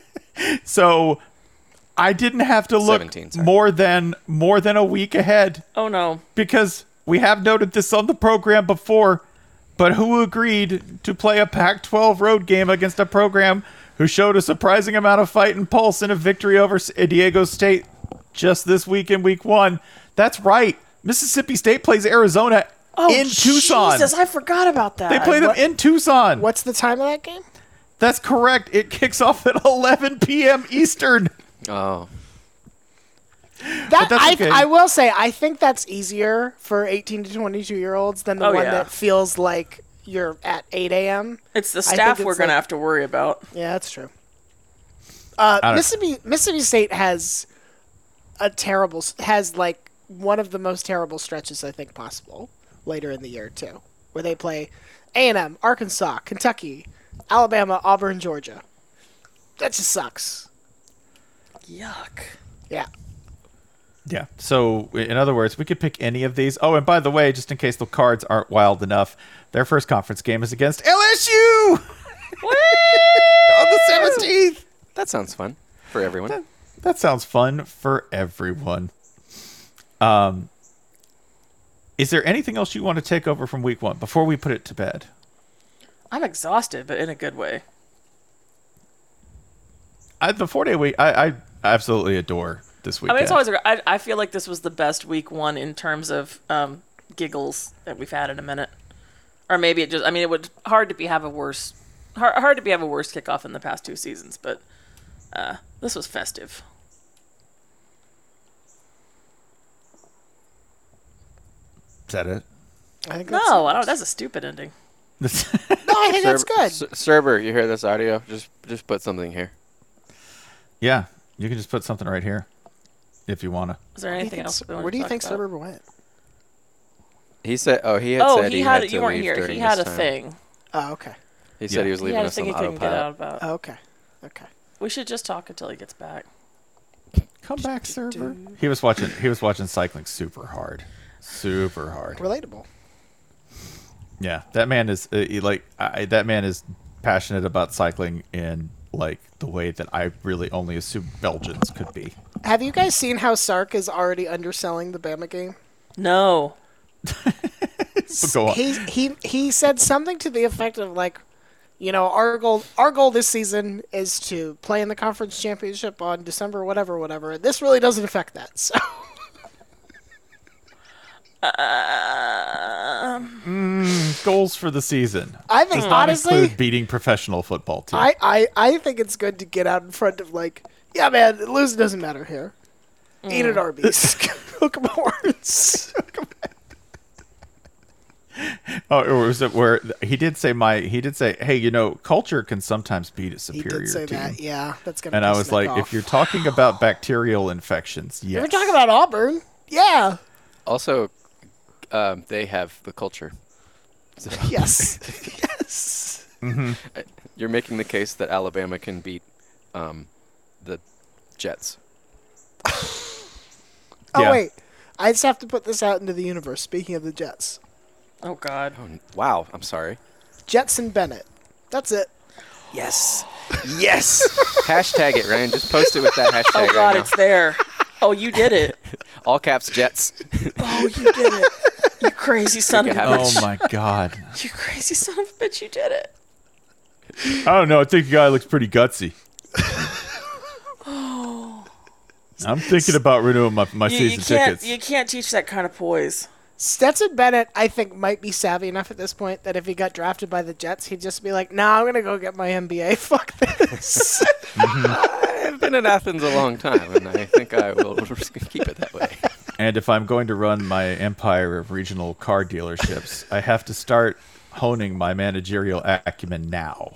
so I didn't have to look more than more than a week ahead. oh no. because we have noted this on the program before, but who agreed to play a Pac 12 road game against a program who showed a surprising amount of fight and pulse in a victory over S- Diego State just this week in week one? That's right. Mississippi State plays Arizona Oh, in Tucson. Jesus, I forgot about that. they play them in Tucson. What's the time of that game? That's correct. It kicks off at 11 p.m. Eastern. Oh. That that's I, okay. I will say I think that's easier for 18 to 22 year olds than the Oh, one yeah. that feels like you're at 8 a.m. It's the think staff it's we're gonna have to worry about. Yeah, that's true. Uh, don't- Mississippi Mississippi State has a terrible has like one of the most terrible stretches I think possible later in the year too, where they play A and M, Arkansas, Kentucky, Alabama, Auburn, Georgia. That just sucks. Yuck. Yeah. Yeah. So, in other words, we could pick any of these. Oh, and by the way, just in case the cards aren't wild enough, their first conference game is against LSU on the 17th. That sounds fun for everyone. That sounds fun for everyone. Um, is there anything else you want to take over from week one before we put it to bed? I'm exhausted, but in a good way. I, the four day week, I, I absolutely adore this I mean, it's always. I, I feel like this was the best week one in terms of um, giggles that we've had in a minute, or maybe it just. I mean, it would hard to be have a worse, hard, hard to be have a worse kickoff in the past two seasons, but uh, this was festive. Is that it? I think that's No, I don't. That's a stupid ending. No, I think that's good. S- Cerber, you hear this audio? Just just put something here. yeah, you can just put something right here if you wanna. Is there Where do you anything else? we where do you talk think about? Suburban went? He said, "Oh, he had Oh, said he he had. had to you weren't here. He had a time. thing. Oh, okay. He said he was leaving had a us thing on he couldn't get out about. Oh, okay. Okay. We should just talk until he gets back. Come back, server. He was watching. He was watching cycling super hard, super hard. Relatable. Yeah, that man is uh, he, like I, that man is passionate about cycling in like the way that I really only assume Belgians could be. Have you guys seen how Sark is already underselling the Bama game? No. But go on. He he he said something to the effect of like, you know, our goal our goal this season is to play in the conference championship on December whatever whatever. This really doesn't affect that. So Goals for the season. I think Does not honestly, include beating professional football teams. I, I I think it's good to get out in front of like, yeah, man, losing doesn't matter here. Eat Mm. at Arby's. Hook 'em horns. Oh, or was it where he did say my? He did say, "Hey, you know, culture can sometimes beat a he superior did say team." that. Yeah, that's gonna. And I was Nick like, if you're talking about bacterial infections, yes. We're talking about Auburn. Yeah. Also, um, they have the culture. So Yes. yes. you're making the case that Alabama can beat um, the Jets. Oh Yeah. wait, I just have to put this out into the universe. Speaking of the Jets, Oh God. Oh, wow. I'm sorry. Jets and Bennett. That's it. Yes. Yes. hashtag it, Ryan. Just post it with that hashtag Oh God, right it's there. Oh, you did it. All caps Jets. Oh, you did it. You crazy son of a bitch. Oh my god. You crazy son of a bitch. You did it. I don't know. I think the guy looks pretty gutsy. Oh. I'm thinking about renewing my, my You, you season can't. tickets. You can't teach that kind of poise. Stetson Bennett, I think, might be savvy enough at this point that if he got drafted by the Jets, he'd just be like, "Nah, I'm gonna go get my MBA. Fuck this." I've been in Athens a long time, and I think I will just keep it that way. And if I'm going to run my empire of regional car dealerships, I have to start honing my managerial acumen now.